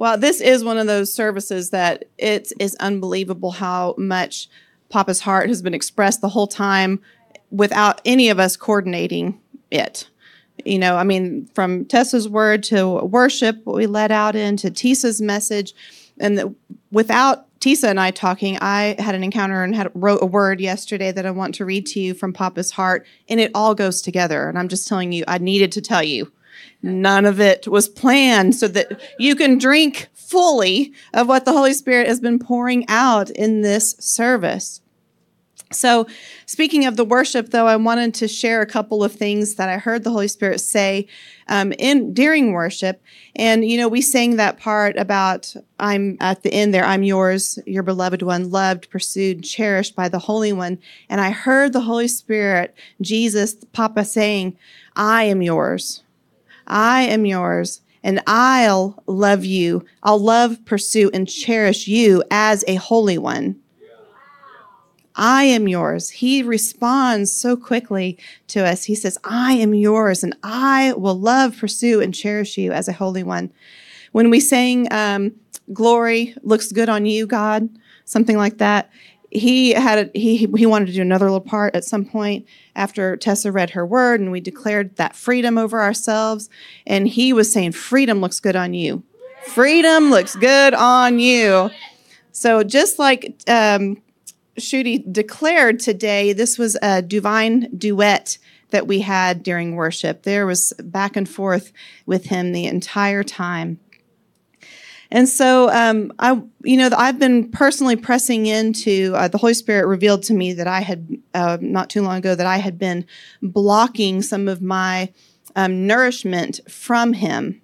Well, this is one of those services that it is unbelievable how much Papa's heart has been expressed the whole time without any of us coordinating it. You know, I mean, from Tessa's word to worship, what we let out into Tisa's message, and the, without Tisa and I talking, I had an encounter and had wrote a word yesterday that I want to read to you from Papa's heart, and it all goes together. And I'm just telling you, I needed to tell you. None of it was planned so that you can drink fully of what the Holy Spirit has been pouring out in this service. So, speaking of the worship, though, I wanted to share a couple of things that I heard the Holy Spirit say um, in during worship. And you know, we sang that part about I'm at the end there. I'm yours, your beloved one, loved, pursued, cherished by the Holy One. And I heard the Holy Spirit, Jesus, Papa, saying, "I am yours. I am yours." And I'll love you. I'll love, pursue, and cherish you as a holy one. I am yours. He responds so quickly to us. He says, I am yours, and I will love, pursue, and cherish you as a holy one. When we sang, um, Glory looks good on you, God, something like that, he had a, he he wanted to do another little part at some point after Tessa read her word and we declared that freedom over ourselves and he was saying freedom looks good on you freedom looks good on you so just like um, Shooty declared today, this was a divine duet that we had during worship. There was back and forth with him the entire time. And so, um, I, you know, I've been personally pressing into uh, the Holy Spirit revealed to me that I had uh, not too long ago that I had been blocking some of my um, nourishment from Him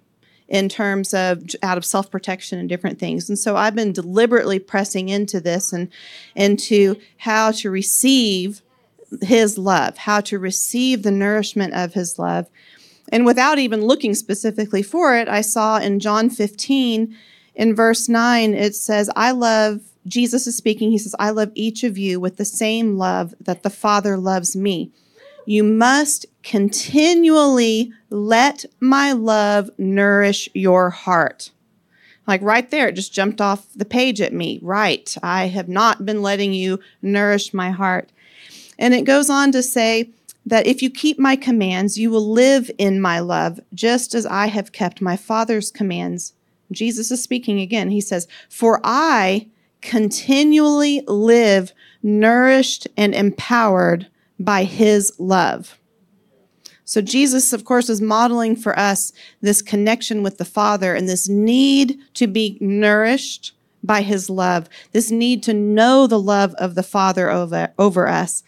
in terms of out of self protection and different things. And so I've been deliberately pressing into this and into how to receive his love, how to receive the nourishment of his love. And without even looking specifically for it, I saw in John 15, in verse 9, it says, I love, Jesus is speaking, he says, I love each of you with the same love that the Father loves me. You must continually let my love nourish your heart. Like right there, it just jumped off the page at me. Right. I have not been letting you nourish my heart. And it goes on to say, that if you keep my commands, you will live in my love, just as I have kept my Father's commands. Jesus is speaking again. He says, For I continually live nourished and empowered by his love. So, Jesus, of course, is modeling for us this connection with the Father and this need to be nourished by his love, this need to know the love of the Father over, over us.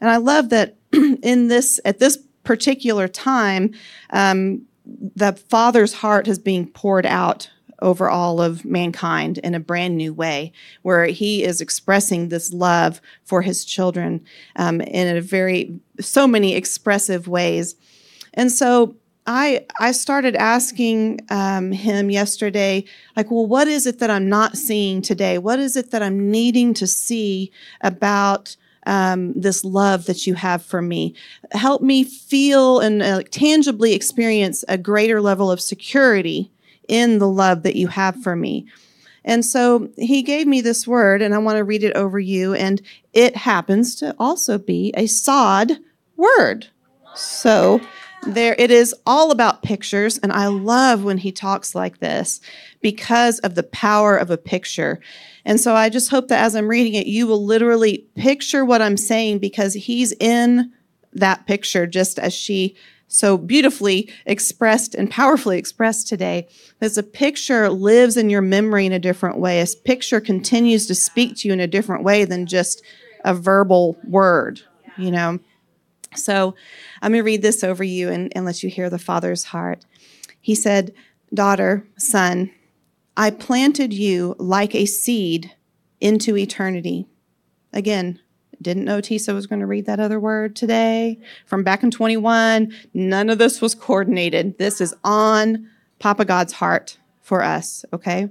And I love that in this, at this particular time, um, the Father's heart is being poured out over all of mankind in a brand new way, where he is expressing this love for his children um, in a very, so many expressive ways. And so I, I started asking um, him yesterday, like, well, what is it that I'm not seeing today? What is it that I'm needing to see about um, this love that you have for me. Help me feel and uh, tangibly experience a greater level of security in the love that you have for me. And so he gave me this word, and I want to read it over you. And it happens to also be a sod word. So there it is all about pictures. And I love when he talks like this because of the power of a picture. And so I just hope that as I'm reading it, you will literally picture what I'm saying because he's in that picture just as she so beautifully expressed and powerfully expressed today. As a picture lives in your memory in a different way. A picture continues to speak to you in a different way than just a verbal word, you know. So I'm going to read this over you and, and let you hear the Father's heart. He said, Daughter, son, I planted you like a seed into eternity. Again, didn't know Tisa was going to read that other word today from back in 21. None of this was coordinated. This is on Papa God's heart for us, okay?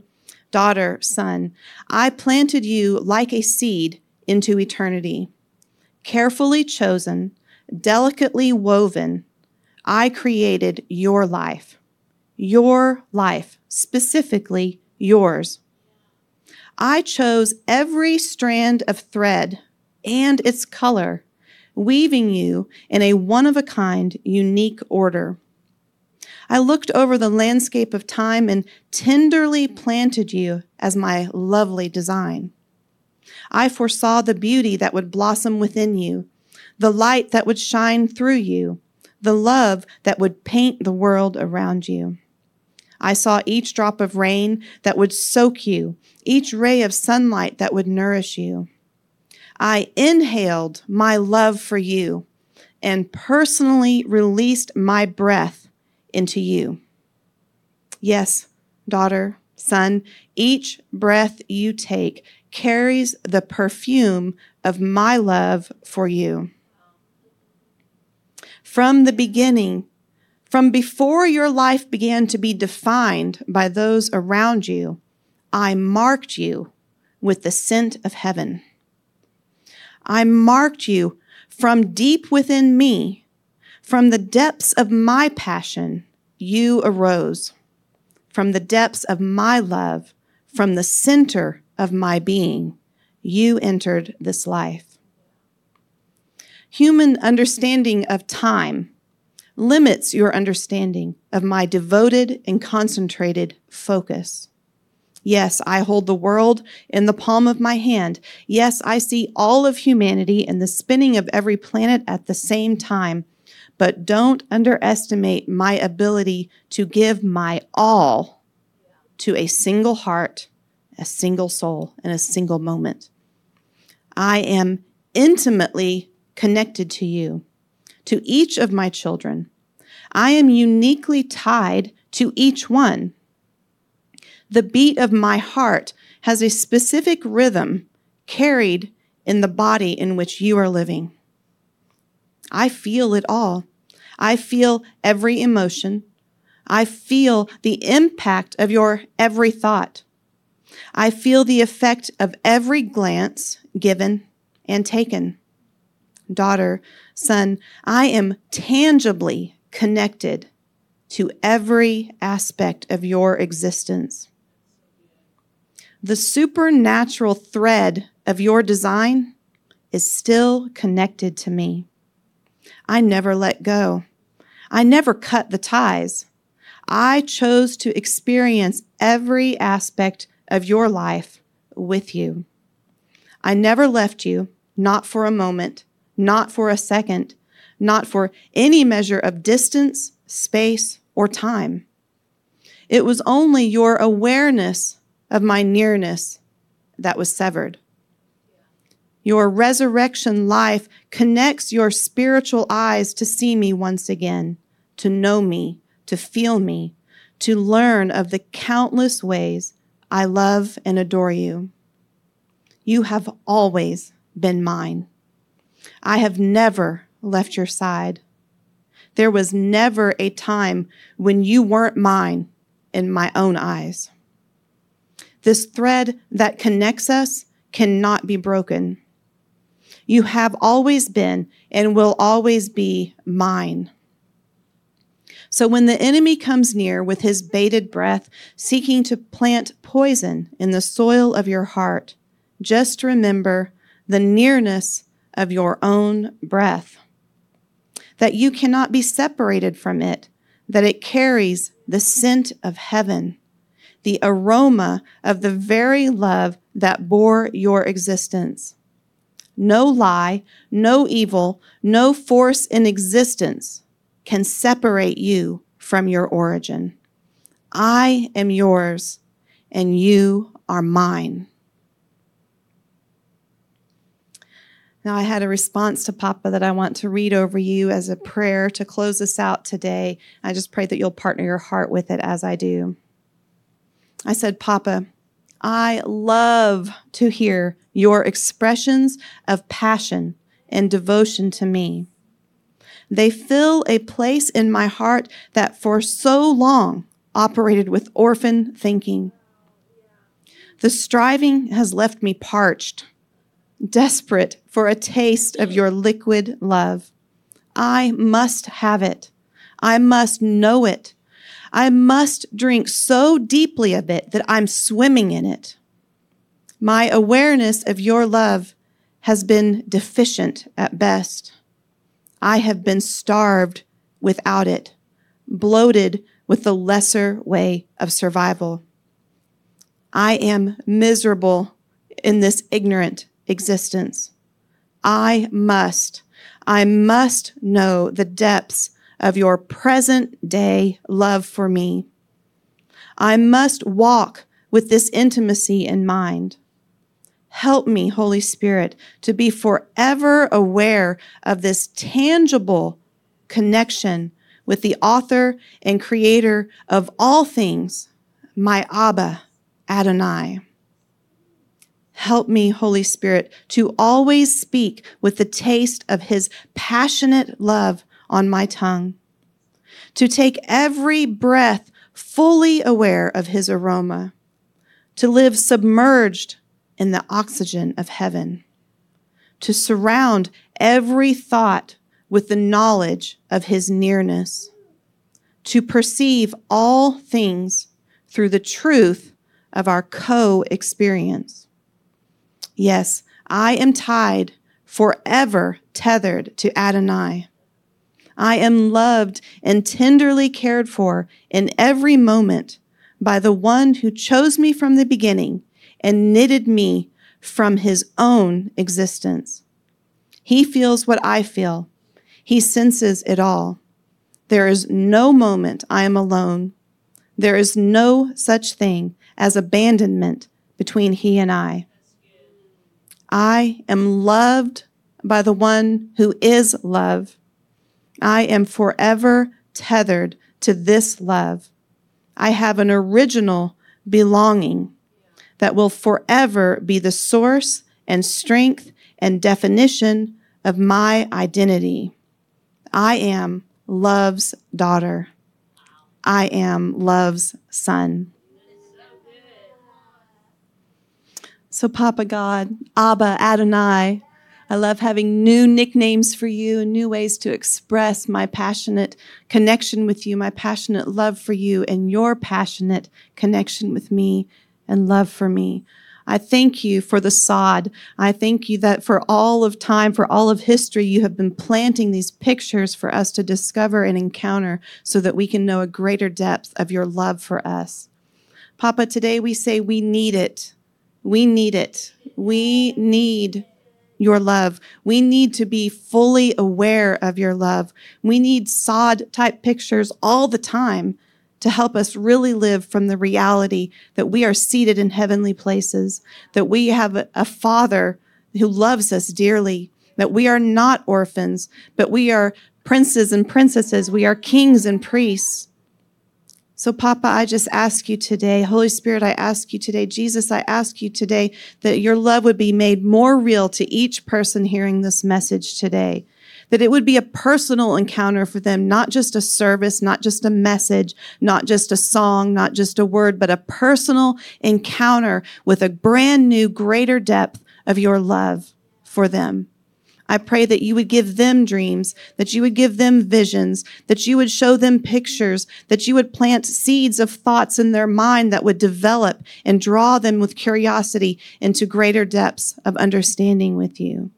Daughter, son, I planted you like a seed into eternity. Carefully chosen, delicately woven, I created your life. Your life, specifically yours. I chose every strand of thread and its color, weaving you in a one of a kind, unique order. I looked over the landscape of time and tenderly planted you as my lovely design. I foresaw the beauty that would blossom within you, the light that would shine through you, the love that would paint the world around you. I saw each drop of rain that would soak you, each ray of sunlight that would nourish you. I inhaled my love for you and personally released my breath into you. Yes, daughter, son, each breath you take carries the perfume of my love for you. From the beginning, from before your life began to be defined by those around you, I marked you with the scent of heaven. I marked you from deep within me, from the depths of my passion, you arose. From the depths of my love, from the center of my being, you entered this life. Human understanding of time limits your understanding of my devoted and concentrated focus. Yes, I hold the world in the palm of my hand. Yes, I see all of humanity and the spinning of every planet at the same time. But don't underestimate my ability to give my all to a single heart, a single soul, and a single moment. I am intimately connected to you, to each of my children. I am uniquely tied to each one the beat of my heart has a specific rhythm carried in the body in which you are living. I feel it all. I feel every emotion. I feel the impact of your every thought. I feel the effect of every glance given and taken. Daughter, son, I am tangibly connected to every aspect of your existence the supernatural thread of your design is still connected to me. I never let go. I never cut the ties. I chose to experience every aspect of your life with you. I never left you, not for a moment, not for a second, not for any measure of distance, space, or time. It was only your awareness of my nearness that was severed. Your resurrection life connects your spiritual eyes to see me once again, to know me, to feel me, to learn of the countless ways I love and adore you. You have always been mine. I have never left your side. There was never a time when you weren't mine in my own eyes. This thread that connects us cannot be broken. You have always been and will always be mine. So when the enemy comes near with his bated breath, seeking to plant poison in the soil of your heart, just remember the nearness of your own breath, that you cannot be separated from it, that it carries the scent of heaven, the aroma of the very love that bore your existence. No lie, no evil, no force in existence can separate you from your origin. I am yours, and you are mine. Now, I had a response to Papa that I want to read over you as a prayer to close us out today. I just pray that you'll partner your heart with it as I do. I said, Papa, I love to hear your expressions of passion and devotion to me. They fill a place in my heart that for so long operated with orphan thinking. The striving has left me parched desperate for a taste of your liquid love. I must have it. I must know it. I must drink so deeply of it that I'm swimming in it. My awareness of your love has been deficient at best. I have been starved without it, bloated with the lesser way of survival. I am miserable in this ignorant existence. I must, I must know the depths of your present day love for me. I must walk with this intimacy in mind. Help me, Holy Spirit, to be forever aware of this tangible connection with the author and creator of all things, my Abba, Adonai. Help me, Holy Spirit, to always speak with the taste of His passionate love on my tongue, to take every breath fully aware of His aroma, to live submerged in the oxygen of heaven, to surround every thought with the knowledge of His nearness, to perceive all things through the truth of our co experience Yes, I am tied, forever tethered to Adonai. I am loved and tenderly cared for in every moment by the one who chose me from the beginning and knitted me from his own existence. He feels what I feel. He senses it all. There is no moment I am alone. There is no such thing as abandonment between he and I. I am loved by the one who is love. I am forever tethered to this love. I have an original belonging that will forever be the source and strength and definition of my identity. I am love's daughter. I am love's son. So, Papa God, Abba, Adonai, I love having new nicknames for you and new ways to express my passionate connection with you, my passionate love for you, and your passionate connection with me and love for me. I thank you for the sod. I thank you that for all of time, for all of history, you have been planting these pictures for us to discover and encounter so that we can know a greater depth of your love for us. Papa, today we say we need it. We need it. We need your love. We need to be fully aware of your love. We need sod type pictures all the time to help us really live from the reality that we are seated in heavenly places, that we have a, father who loves us dearly, that we are not orphans, but we are princes and princesses. We are kings and priests. So, Papa, I just ask you today, Holy Spirit, I ask you today, Jesus, I ask you today that your love would be made more real to each person hearing this message today. That it would be a personal encounter for them, not just a service, not just a message, not just a song, not just a word, but a personal encounter with a brand new, greater depth of your love for them. I pray that you would give them dreams, that you would give them visions, that you would show them pictures, that you would plant seeds of thoughts in their mind that would develop and draw them with curiosity into greater depths of understanding with you.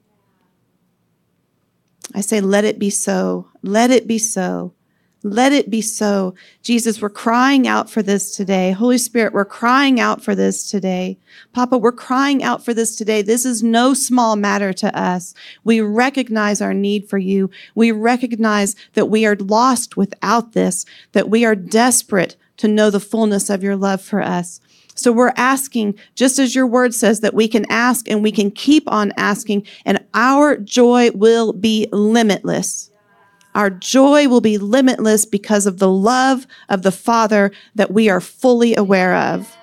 I say, let it be so. Let it be so. Let it be so. Jesus, we're crying out for this today. Holy Spirit, we're crying out for this today. Papa, we're crying out for this today. This is no small matter to us. We recognize our need for you. We recognize that we are lost without this, that we are desperate to know the fullness of your love for us. So we're asking, just as your word says, that we can ask and we can keep on asking, and our joy will be limitless. Our joy will be limitless because of the love of the Father that we are fully aware of.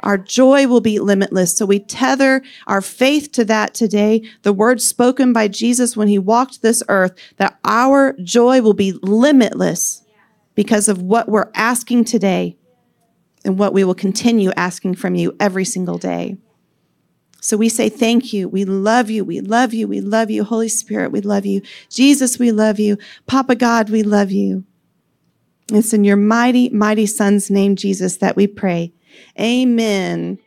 Our joy will be limitless. So we tether our faith to that today. The words spoken by Jesus when he walked this earth, that our joy will be limitless because of what we're asking today and what we will continue asking from you every single day. So we say thank you. We love you. We love you. We love you. Holy Spirit, we love you. Jesus, we love you. Papa God, we love you. It's in your mighty, mighty Son's name, Jesus, that we pray. Amen.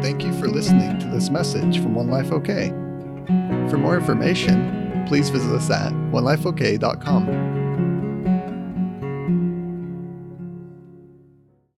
Thank you for listening to this message from One Life OK. For more information, please visit us at onelifeok.com.